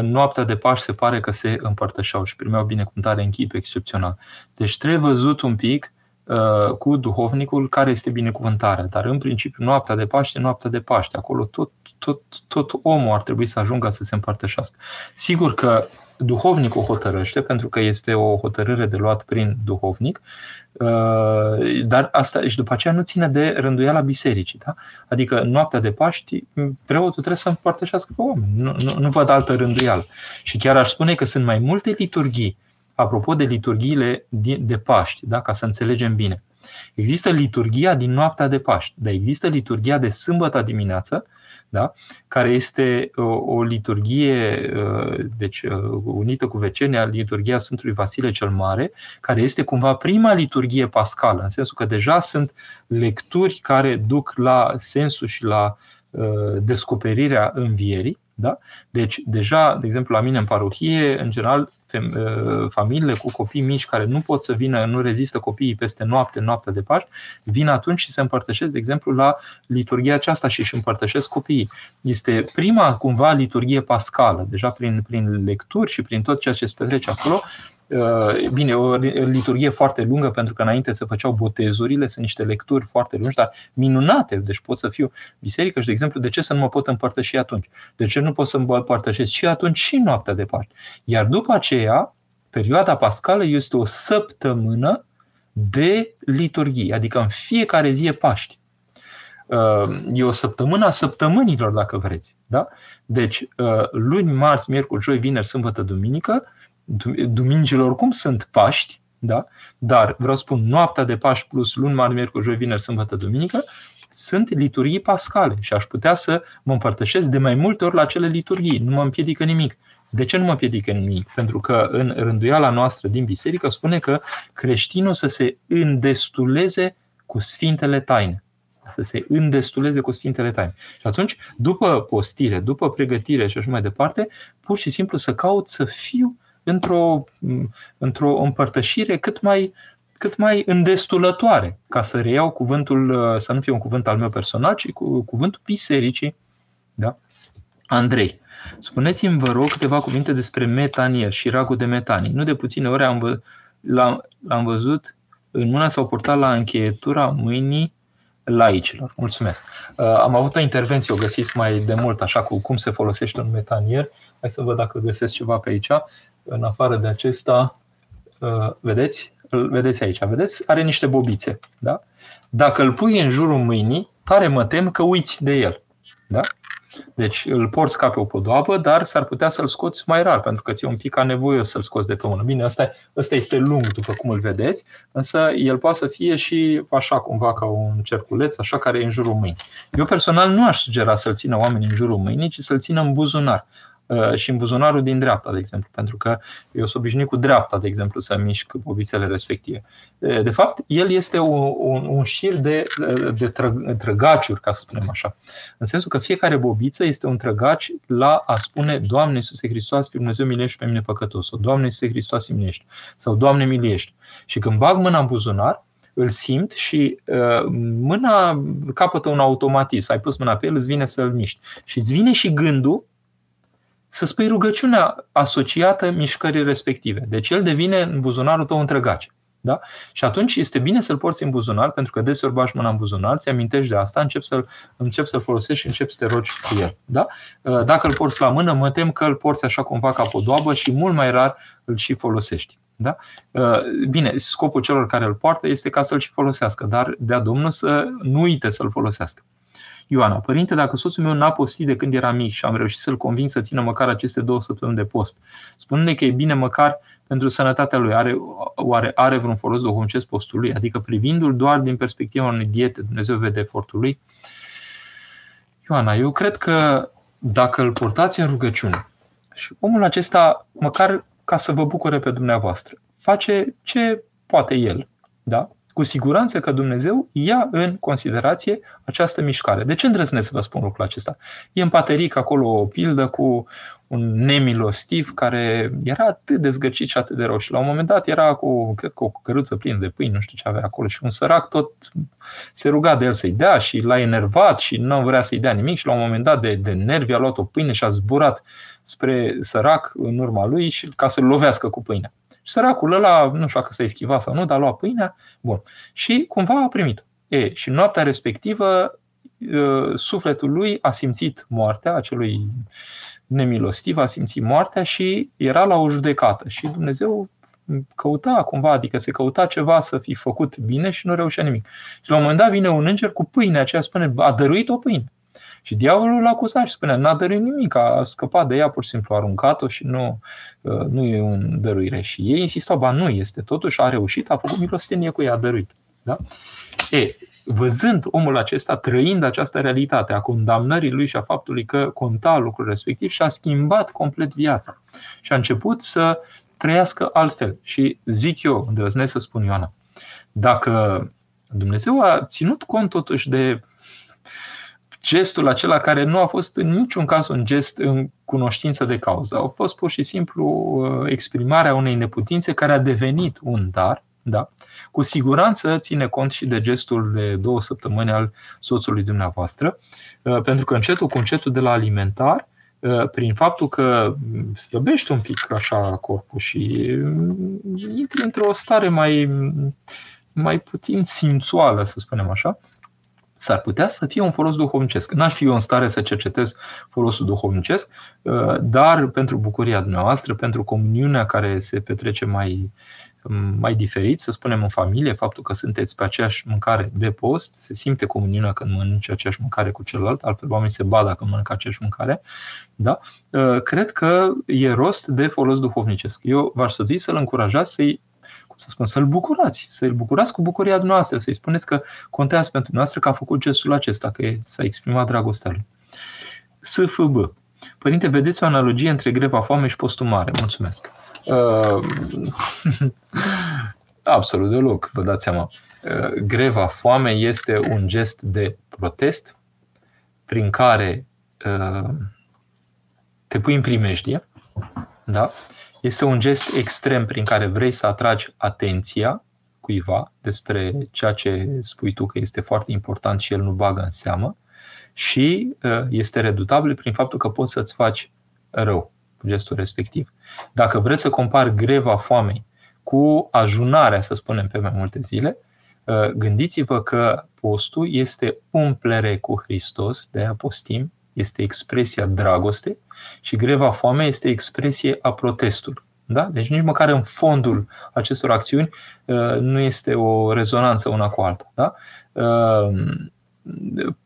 Noaptea de Paști se pare că se împărtășeau și primeau binecuvântare în chip excepțional. Deci trebuie văzut un pic uh, cu duhovnicul care este binecuvântarea. Dar în principiu noaptea de Paște, noaptea de Paște. Acolo tot, tot, tot omul ar trebui să ajungă să se împărtășească. Sigur că duhovnicul hotărăște, pentru că este o hotărâre de luat prin duhovnic, uh, dar asta și după aceea nu ține de rânduiala bisericii. Da? Adică noaptea de Paști, preotul trebuie să împărtășească pe oameni. Nu, nu, nu văd altă rânduială. Și chiar aș spune că sunt mai multe liturghii, apropo de liturghiile de Paști, da? ca să înțelegem bine. Există liturgia din noaptea de Paști, dar există liturgia de sâmbătă dimineață, da? care este o, o liturghie uh, deci, uh, unită cu vecenia, liturghia Sfântului Vasile cel Mare, care este cumva prima liturghie pascală, în sensul că deja sunt lecturi care duc la sensul și la uh, descoperirea învierii. Da? Deci, deja, de exemplu, la mine în parohie, în general, Uh, familiile cu copii mici care nu pot să vină, nu rezistă copiii peste noapte, noaptea de Paști, vin atunci și se împărtășesc, de exemplu, la liturgia aceasta și își împărtășesc copiii. Este prima, cumva, liturgie pascală, deja prin, prin lecturi și prin tot ceea ce se petrece acolo, Uh, bine, o liturghie foarte lungă, pentru că înainte se făceau botezurile, sunt niște lecturi foarte lungi, dar minunate, deci pot să fiu biserică și, de exemplu, de ce să nu mă pot împărtăși atunci? De ce nu pot să mă împărtășesc și atunci și noaptea de Paște? Iar după aceea, perioada pascală este o săptămână de liturghie, adică în fiecare zi e Paști. Uh, e o săptămână a săptămânilor, dacă vreți. Da? Deci, uh, luni, marți, miercuri, joi, vineri, sâmbătă, duminică, Duminicile oricum sunt Paști, da? dar vreau să spun, noaptea de Paști plus luni, mari, miercuri, joi, vineri, sâmbătă, duminică, sunt liturghii pascale și aș putea să mă împărtășesc de mai multe ori la acele liturghii. Nu mă împiedică nimic. De ce nu mă împiedică nimic? Pentru că în rânduiala noastră din biserică spune că creștinul să se îndestuleze cu sfintele taine. Să se îndestuleze cu sfintele taine. Și atunci, după postire, după pregătire și așa mai departe, pur și simplu să caut să fiu într-o, într-o împărtășire cât mai, cât mai îndestulătoare, ca să reiau cuvântul, să nu fie un cuvânt al meu personal, ci cu cuvântul bisericii. Da? Andrei, spuneți-mi, vă rog, câteva cuvinte despre metanier și ragul de metanii. Nu de puține ori am vă, l-am, l-am văzut în mâna sau purtat la încheietura mâinii laicilor. Mulțumesc. Uh, am avut o intervenție, o găsiți mai de mult, așa cu cum se folosește un metanier. Hai să văd dacă găsesc ceva pe aici în afară de acesta, uh, vedeți? Îl vedeți aici, vedeți? Are niște bobițe. Da? Dacă îl pui în jurul mâinii, tare mă tem că uiți de el. Da? Deci îl porți ca pe o podoabă, dar s-ar putea să-l scoți mai rar, pentru că ți-e un pic nevoie să-l scoți de pe mână. Bine, ăsta, ăsta este lung, după cum îl vedeți, însă el poate să fie și așa cumva ca un cerculeț, așa care e în jurul mâinii. Eu personal nu aș sugera să-l țină oamenii în jurul mâinii, ci să-l țină în buzunar. Uh, și în buzunarul din dreapta, de exemplu, pentru că eu sunt obișnuit cu dreapta, de exemplu, să mișc bobițele respective. Uh, de fapt, el este un, un, un șir de, de trăgaciuri, ca să spunem așa. În sensul că fiecare bobiță este un trăgaci la a spune Doamne Iisuse Hristos, pe Dumnezeu milește pe mine păcătosul, Doamne Iisuse Hristos miliește, sau Doamne miliește. Și când bag mâna în buzunar, îl simt și uh, mâna capătă un automatism. Ai pus mâna pe el, îți vine să-l miști. Și îți vine și gândul să spui rugăciunea asociată mișcării respective. Deci el devine în buzunarul tău întregace. Da? Și atunci este bine să-l porți în buzunar, pentru că deseori bași mâna în buzunar, ți amintești de asta, începi să-l, începi să-l folosești și începi să te rogi cu el. Da? Uh, dacă îl porți la mână, mă tem că îl porți așa cumva ca podoabă și mult mai rar îl și folosești. Da? Uh, bine, scopul celor care îl poartă este ca să-l și folosească, dar de-a Domnul să nu uite să-l folosească. Ioana, părinte, dacă soțul meu n-a postit de când era mic și am reușit să-l conving să țină măcar aceste două săptămâni de post, spune că e bine măcar pentru sănătatea lui, are, oare are vreun folos duhovnicesc postului? Adică privindu-l doar din perspectiva unei diete, Dumnezeu vede efortul lui? Ioana, eu cred că dacă îl portați în rugăciune și omul acesta, măcar ca să vă bucure pe dumneavoastră, face ce poate el, da? Cu siguranță că Dumnezeu ia în considerație această mișcare. De ce îndrăznesc să vă spun lucrul acesta? E în Pateric acolo o pildă cu un nemilostiv care era atât de zgăcit și atât de rău. Și la un moment dat era cu, cred că o căruță plină de pâine, nu știu ce avea acolo, și un sărac tot se ruga de el să-i dea și l-a enervat și nu vrea să-i dea nimic și la un moment dat de, de nervi a luat o pâine și a zburat spre sărac în urma lui și ca să-l lovească cu pâinea. Și săracul ăla, nu știu dacă s-a eschivat sau nu, dar a luat pâinea, bun. Și cumva a primit E, și noaptea respectivă, sufletul lui a simțit moartea acelui nemilostiv, a simțit moartea și era la o judecată. Și Dumnezeu căuta cumva, adică se căuta ceva să fi făcut bine și nu reușea nimic. Și la un moment dat vine un înger cu pâine, aceea spune, a dăruit o pâine. Și diavolul l-a acuzat și spunea, n-a dăruit nimic, a scăpat de ea, pur și simplu a aruncat-o și nu, uh, nu e un dăruire. Și ei insistau, ba nu este, totuși a reușit, a făcut milostenie cu ea, a dăruit. Da? E, văzând omul acesta, trăind această realitate a condamnării lui și a faptului că conta lucrul respectiv și a schimbat complet viața. Și a început să trăiască altfel. Și zic eu, îndrăznesc să spun Ioana, dacă Dumnezeu a ținut cont totuși de gestul acela care nu a fost în niciun caz un gest în cunoștință de cauză. A fost pur și simplu uh, exprimarea unei neputințe care a devenit un dar, da? cu siguranță ține cont și de gestul de două săptămâni al soțului dumneavoastră, uh, pentru că încetul cu încetul de la alimentar, uh, prin faptul că slăbești un pic așa corpul și intri într-o stare mai, mai puțin simțuală, să spunem așa, s-ar putea să fie un folos duhovnicesc. N-aș fi eu în stare să cercetez folosul duhovnicesc, uh, dar pentru bucuria dumneavoastră, pentru comuniunea care se petrece mai, mai diferit, să spunem în familie, faptul că sunteți pe aceeași mâncare de post, se simte comuniunea când mănânci aceeași mâncare cu celălalt, altfel oamenii se badă când mănâncă aceeași mâncare, da? Uh, cred că e rost de folos duhovnicesc. Eu v-aș sfătui să-l încurajați să-i cum să spun, să-l bucurați, să-l bucurați cu bucuria noastră, să-i spuneți că contează pentru noastră că a făcut gestul acesta, că s-a exprimat dragostea lui. SFB. Părinte, vedeți o analogie între greva foame și postul mare. Mulțumesc. Uh, absolut deloc, vă dați seama. Uh, greva foame este un gest de protest prin care uh, te pui în primejdie, da? Este un gest extrem prin care vrei să atragi atenția cuiva despre ceea ce spui tu că este foarte important și el nu bagă în seamă și uh, este redutabil prin faptul că poți să-ți faci rău cu gestul respectiv. Dacă vreți să compari greva foamei cu ajunarea, să spunem, pe mai multe zile, uh, gândiți-vă că postul este umplere cu Hristos, de a postim, este expresia dragostei și greva foamei este expresie a protestului. Da? Deci nici măcar în fondul acestor acțiuni uh, nu este o rezonanță una cu alta. Da? Uh,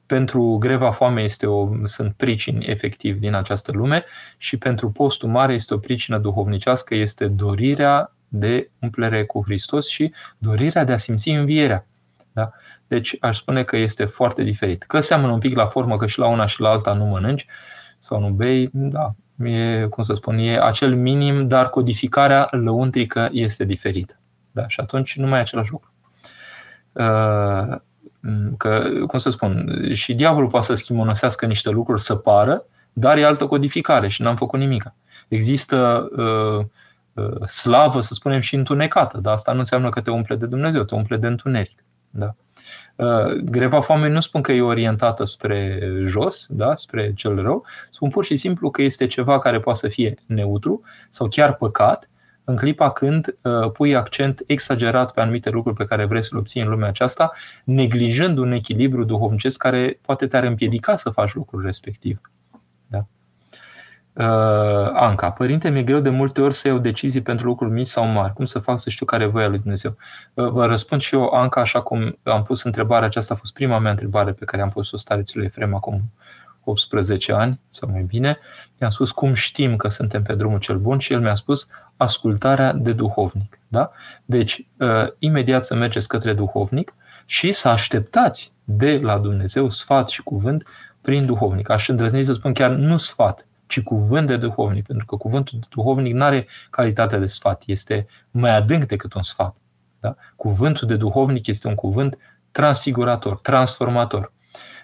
pentru greva foamei este o, sunt pricini efectiv din această lume și pentru postul mare este o pricină duhovnicească, este dorirea de umplere cu Hristos și dorirea de a simți învierea. Da? Deci aș spune că este foarte diferit. Că seamănă un pic la formă că și la una și la alta nu mănânci sau nu bei, da, e, cum să spun, e acel minim, dar codificarea lăuntrică este diferită. Da, și atunci nu mai e același lucru. Uh, că, cum să spun, și diavolul poate să schimonosească niște lucruri să pară, dar e altă codificare și n-am făcut nimic. Există uh, uh, slavă, să spunem, și întunecată, dar asta nu înseamnă că te umple de Dumnezeu, te umple de întuneric. Da? Uh, greva foamei nu spun că e orientată spre jos, da, spre cel rău, spun pur și simplu că este ceva care poate să fie neutru sau chiar păcat, în clipa când uh, pui accent exagerat pe anumite lucruri pe care vrei să le obții în lumea aceasta, neglijând un echilibru duhovnicesc care poate te-ar împiedica să faci lucrul respectiv. Da? Uh, Anca, părinte, mi-e greu de multe ori să iau decizii pentru lucruri mici sau mari. Cum să fac să știu care e voia lui Dumnezeu? Uh, vă răspund și eu, Anca, așa cum am pus întrebarea aceasta, a fost prima mea întrebare pe care am pus-o starețului Efrem acum 18 ani sau mai bine. I-am spus cum știm că suntem pe drumul cel bun și el mi-a spus ascultarea de duhovnic. Da? Deci, uh, imediat să mergeți către duhovnic și să așteptați de la Dumnezeu sfat și cuvânt prin duhovnic. Aș îndrăzni să spun chiar nu sfat, ci cuvânt de duhovnic, pentru că cuvântul de duhovnic nu are calitatea de sfat, este mai adânc decât un sfat. Da? Cuvântul de duhovnic este un cuvânt transfigurator, transformator.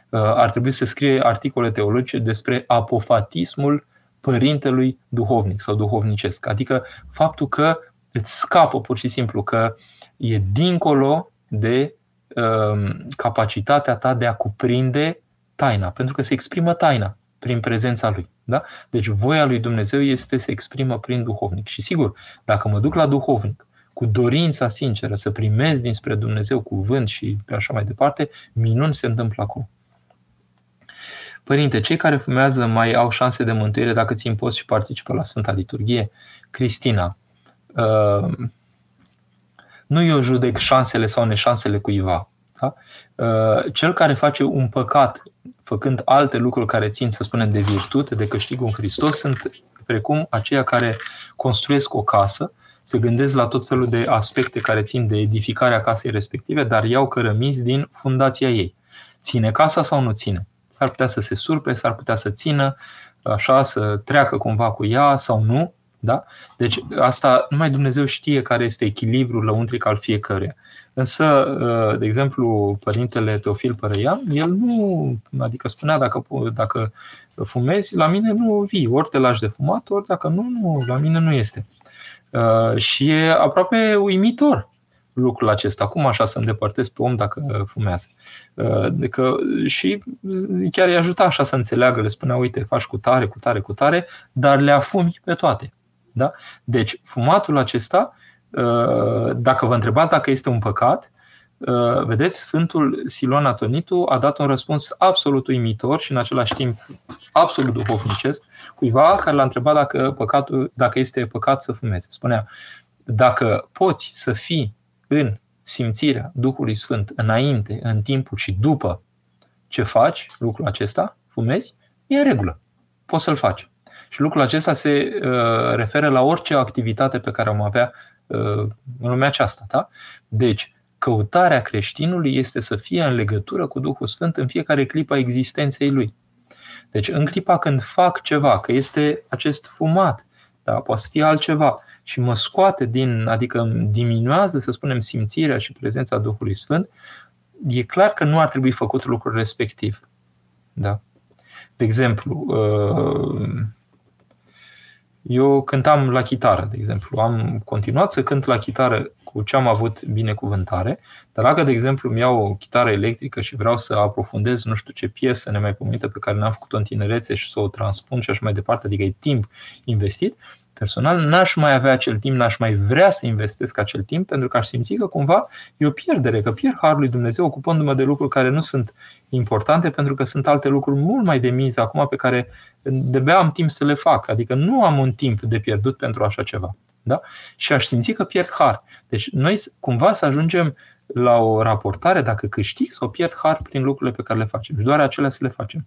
Uh, ar trebui să scrie articole teologice despre apofatismul părintelui duhovnic sau duhovnicesc. Adică faptul că îți scapă pur și simplu, că e dincolo de um, capacitatea ta de a cuprinde taina, pentru că se exprimă taina prin prezența lui. Da? Deci voia lui Dumnezeu este să exprimă prin duhovnic. Și sigur, dacă mă duc la duhovnic cu dorința sinceră să primez dinspre Dumnezeu cuvânt și pe așa mai departe, minun se întâmplă acum. Părinte, cei care fumează mai au șanse de mântuire dacă țin post și participă la Sfânta Liturghie? Cristina, uh, nu eu judec șansele sau neșansele cuiva. Da? Uh, cel care face un păcat făcând alte lucruri care țin, să spunem, de virtute, de câștigul în Hristos, sunt precum aceia care construiesc o casă, se gândesc la tot felul de aspecte care țin de edificarea casei respective, dar iau cărămizi din fundația ei. Ține casa sau nu ține? S-ar putea să se surpe, s-ar putea să țină, așa, să treacă cumva cu ea sau nu. Da? Deci asta numai Dumnezeu știe care este echilibrul lăuntric al fiecăruia. Însă, uh, de exemplu, părintele Teofil Părăian, el nu, adică spunea dacă, dacă fumezi, la mine nu vii, ori te lași de fumat, ori dacă nu, nu, la mine nu este. Uh, și e aproape uimitor lucrul acesta. Cum așa să îndepărtez pe om dacă fumează? Uh, că și chiar îi ajuta așa să înțeleagă, le spunea, uite, faci cu tare, cu tare, cu tare, dar le afumi pe toate. Da? Deci, fumatul acesta, uh, dacă vă întrebați dacă este un păcat, uh, vedeți, Sfântul Siluan Atonitu a dat un răspuns absolut uimitor și în același timp absolut duhovnicesc cuiva care l-a întrebat dacă, păcatul, dacă este păcat să fumeze. Spunea, dacă poți să fii în simțirea Duhului Sfânt înainte, în timpul și după ce faci lucrul acesta, fumezi, e în regulă. Poți să-l faci. Și lucrul acesta se uh, referă la orice activitate pe care am avea uh, în lumea aceasta. Da? Deci, căutarea creștinului este să fie în legătură cu Duhul Sfânt în fiecare clipă a existenței lui. Deci, în clipa când fac ceva, că este acest fumat, da, poate să fie altceva, și mă scoate din, adică diminuează, să spunem, simțirea și prezența Duhului Sfânt, e clar că nu ar trebui făcut lucrul respectiv. Da? De exemplu, uh, eu cântam la chitară, de exemplu. Am continuat să cânt la chitară cu ce am avut binecuvântare, dar dacă, de exemplu, îmi iau o chitară electrică și vreau să aprofundez nu știu ce piesă nemaipomenită pe care n-am făcut-o în tinerețe și să o transpun și așa mai departe, adică e timp investit, personal, n-aș mai avea acel timp, n-aș mai vrea să investesc acel timp, pentru că aș simți că cumva e o pierdere, că pierd Harul lui Dumnezeu ocupându-mă de lucruri care nu sunt importante, pentru că sunt alte lucruri mult mai de miză acum pe care de am timp să le fac. Adică nu am un timp de pierdut pentru așa ceva. Da? Și aș simți că pierd har. Deci noi cumva să ajungem la o raportare dacă câștig sau pierd har prin lucrurile pe care le facem. Și doar acelea să le facem.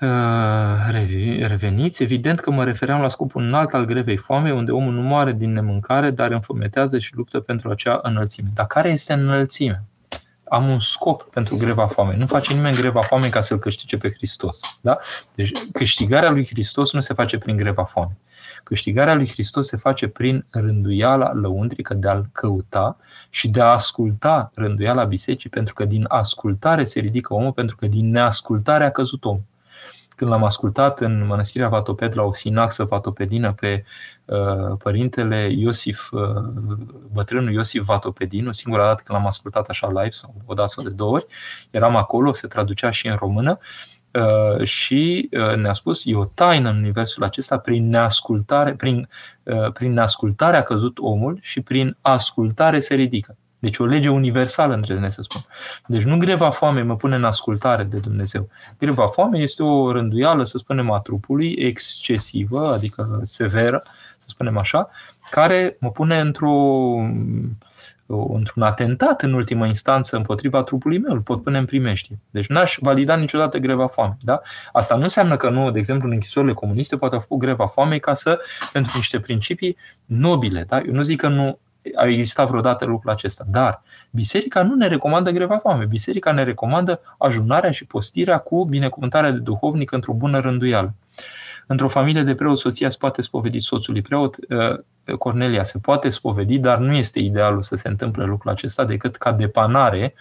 Uh, reveniți. Evident că mă refeream la scopul înalt al grevei foamei, unde omul nu moare din nemâncare, dar înfometează și luptă pentru acea înălțime. Dar care este înălțimea? Am un scop pentru greva foamei. Nu face nimeni greva foamei ca să-L câștige pe Hristos. Da? Deci câștigarea lui Hristos nu se face prin greva foamei. Câștigarea lui Hristos se face prin rânduiala lăuntrică de a-L căuta și de a asculta rânduiala bisericii, pentru că din ascultare se ridică omul, pentru că din neascultare a căzut omul când l-am ascultat în mănăstirea Vatoped la o sinaxă vatopedină pe uh, părintele Iosif, uh, bătrânul Iosif Vatopedinu, singura dată când l-am ascultat așa live sau o dată sau de două ori, eram acolo, se traducea și în română uh, și uh, ne-a spus, e o taină în universul acesta, prin neascultare, prin, uh, prin neascultare a căzut omul și prin ascultare se ridică. Deci o lege universală, îndrăznesc să spun. Deci nu greva foamei mă pune în ascultare de Dumnezeu. Greva foamei este o rânduială, să spunem, a trupului, excesivă, adică severă, să spunem așa, care mă pune într-o într-un atentat în ultimă instanță împotriva trupului meu, îl pot pune în primești. Deci n-aș valida niciodată greva foamei. Da? Asta nu înseamnă că nu, de exemplu, în închisorile comuniste poate au făcut greva foamei ca să, pentru niște principii nobile. Da? Eu nu zic că nu a existat vreodată lucrul acesta. Dar biserica nu ne recomandă greva foame. Biserica ne recomandă ajunarea și postirea cu binecuvântarea de duhovnic într-o bună rânduială. Într-o familie de preot, soția se poate spovedi soțului preot, Cornelia se poate spovedi, dar nu este idealul să se întâmple lucrul acesta decât ca depanare.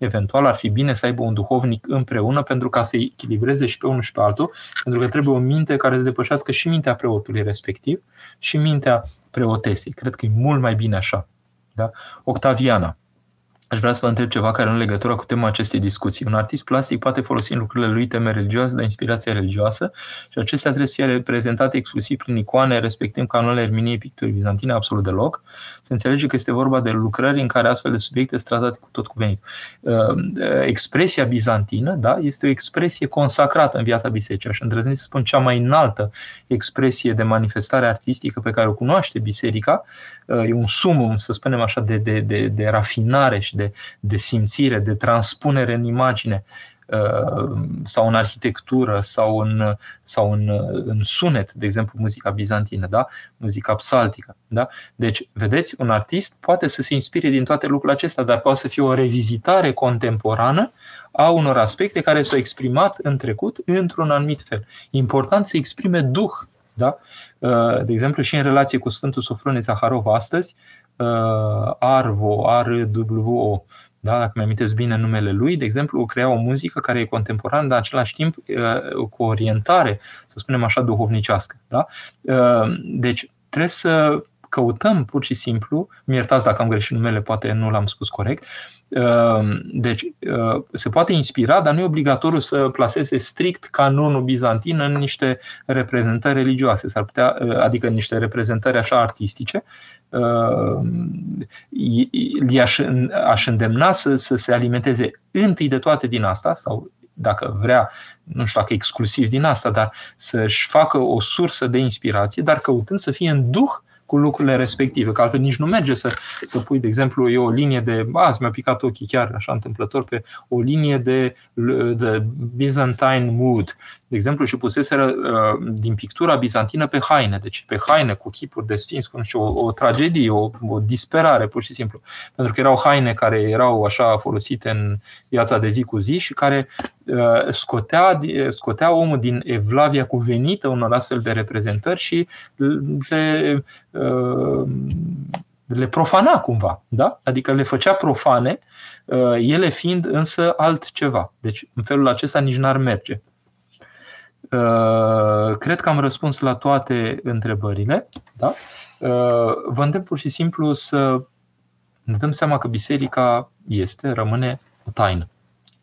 Eventual ar fi bine să aibă un duhovnic împreună pentru ca să echilibreze și pe unul și pe altul, pentru că trebuie o minte care să depășească și mintea preotului respectiv și mintea preotesei. Cred că e mult mai bine așa. Da? Octaviana. Aș vrea să vă întreb ceva care în legătură cu tema acestei discuții. Un artist plastic poate folosi în lucrurile lui teme religioase de inspirație religioasă și acestea trebuie să fie reprezentate exclusiv prin icoane, respectând canonele Erminiei picturii bizantine, absolut deloc. Se înțelege că este vorba de lucrări în care astfel de subiecte sunt tratate cu tot cuvenit. Uh, expresia bizantină da, este o expresie consacrată în viața bisericii. Aș îndrăzni să spun cea mai înaltă expresie de manifestare artistică pe care o cunoaște biserica. Uh, e un sumum, să spunem așa, de, de, de, de rafinare și de, de simțire, de transpunere în imagine uh, sau în arhitectură sau în, sau în, în sunet, de exemplu muzica bizantină, da? muzica psaltică. Da? Deci, vedeți, un artist poate să se inspire din toate lucrurile acestea, dar poate să fie o revizitare contemporană a unor aspecte care s-au exprimat în trecut într-un anumit fel. Important să exprime duh. Da? Uh, de exemplu, și în relație cu Sfântul Sofronie Zaharov astăzi, uh, Arvo, R-W-O, da, dacă mi amintesc bine numele lui, de exemplu, crea o muzică care e contemporană, dar în același timp uh, cu orientare, să spunem așa, duhovnicească. Da? Uh, deci, trebuie să căutăm pur și simplu, mi iertați dacă am greșit numele, poate nu l-am spus corect, uh, deci se poate inspira, dar nu e obligatoriu să placeze strict canonul bizantin în niște reprezentări religioase, s-ar putea, adică niște reprezentări așa artistice, i-aș aș îndemna să, să se alimenteze întâi de toate din asta, sau dacă vrea, nu știu dacă exclusiv din asta, dar să-și facă o sursă de inspirație, dar căutând să fie în duh cu lucrurile respective, că altfel nici nu merge să, să pui, de exemplu, e o linie de, azi mi-a picat ochii chiar așa întâmplător pe o linie de, de Byzantine mood, de exemplu, și puseseră uh, din pictura bizantină pe haine, deci pe haine cu chipuri de sfinți, cu nu știu, o, o tragedie, o, o disperare, pur și simplu. Pentru că erau haine care erau așa folosite în viața de zi cu zi și care uh, scotea, scotea omul din evlavia cuvenită unor astfel de reprezentări și le, uh, le profana cumva, da? adică le făcea profane, ele fiind însă altceva. Deci în felul acesta nici n-ar merge. Uh, cred că am răspuns la toate întrebările. Da? Uh, vă îndemn pur și simplu să ne dăm seama că biserica este, rămâne o taină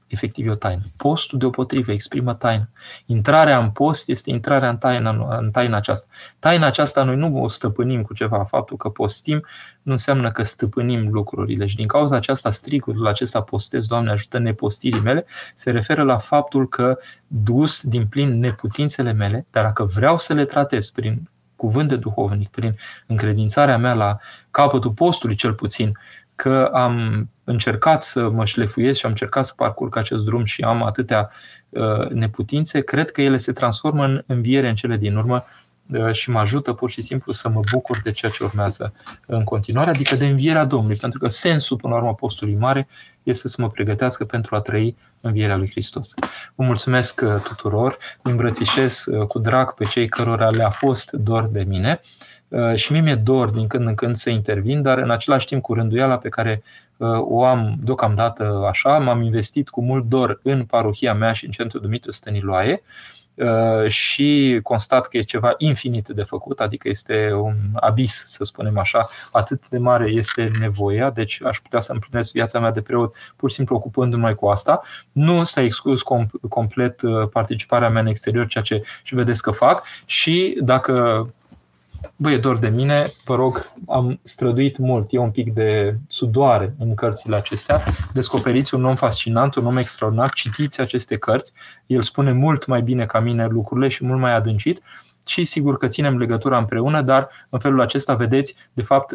efectiv e o taină. Postul deopotrivă exprimă taină. Intrarea în post este intrarea în taina, în taina aceasta. Taina aceasta noi nu o stăpânim cu ceva. Faptul că postim nu înseamnă că stăpânim lucrurile. Și din cauza aceasta, stricul acesta postez, Doamne ajută nepostirii mele, se referă la faptul că dus din plin neputințele mele, dar dacă vreau să le tratez prin cuvânt de duhovnic, prin încredințarea mea la capătul postului cel puțin, că am încercat să mă șlefuiesc și am încercat să parcurg acest drum și am atâtea uh, neputințe, cred că ele se transformă în înviere în cele din urmă uh, și mă ajută pur și simplu să mă bucur de ceea ce urmează în continuare, adică de învierea Domnului, pentru că sensul, până la urmă, postului mare este să mă pregătească pentru a trăi învierea lui Hristos. Vă mulțumesc uh, tuturor, îmbrățișez cu drag pe cei cărora le-a fost dor de mine Uh, și mie mi-e dor din când în când să intervin, dar în același timp cu rânduiala pe care uh, o am deocamdată așa, m-am investit cu mult dor în parohia mea și în centrul Dumitru Stăniloae uh, și constat că e ceva infinit de făcut, adică este un abis, să spunem așa, atât de mare este nevoia, deci aș putea să împlinesc viața mea de preot pur și simplu ocupându-mă cu asta. Nu s-a exclus complet participarea mea în exterior, ceea ce și vedeți că fac și dacă Băi, e dor de mine, vă rog, am străduit mult, e un pic de sudoare în cărțile acestea. Descoperiți un om fascinant, un om extraordinar, citiți aceste cărți, el spune mult mai bine ca mine lucrurile și mult mai adâncit și sigur că ținem legătura împreună, dar în felul acesta vedeți, de fapt,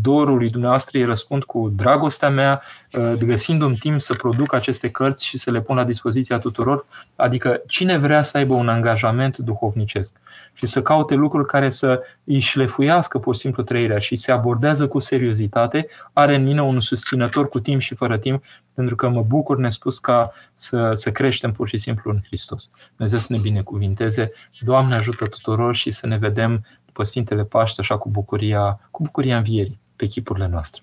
dorul dumneavoastră îi răspund cu dragostea mea, uh, găsind un timp să produc aceste cărți și să le pun la dispoziția tuturor, adică cine vrea să aibă un angajament duhovnicesc și să caute lucruri care să îi șlefuiască pur și simplu trăirea și se abordează cu seriozitate, are în mine un susținător cu timp și fără timp pentru că mă bucur nespus ca să, să creștem pur și simplu în Hristos. Dumnezeu să ne binecuvinteze, Doamne ajută tuturor și să ne vedem după Sfintele Paște așa cu bucuria, cu bucuria învierii pe chipurile noastre.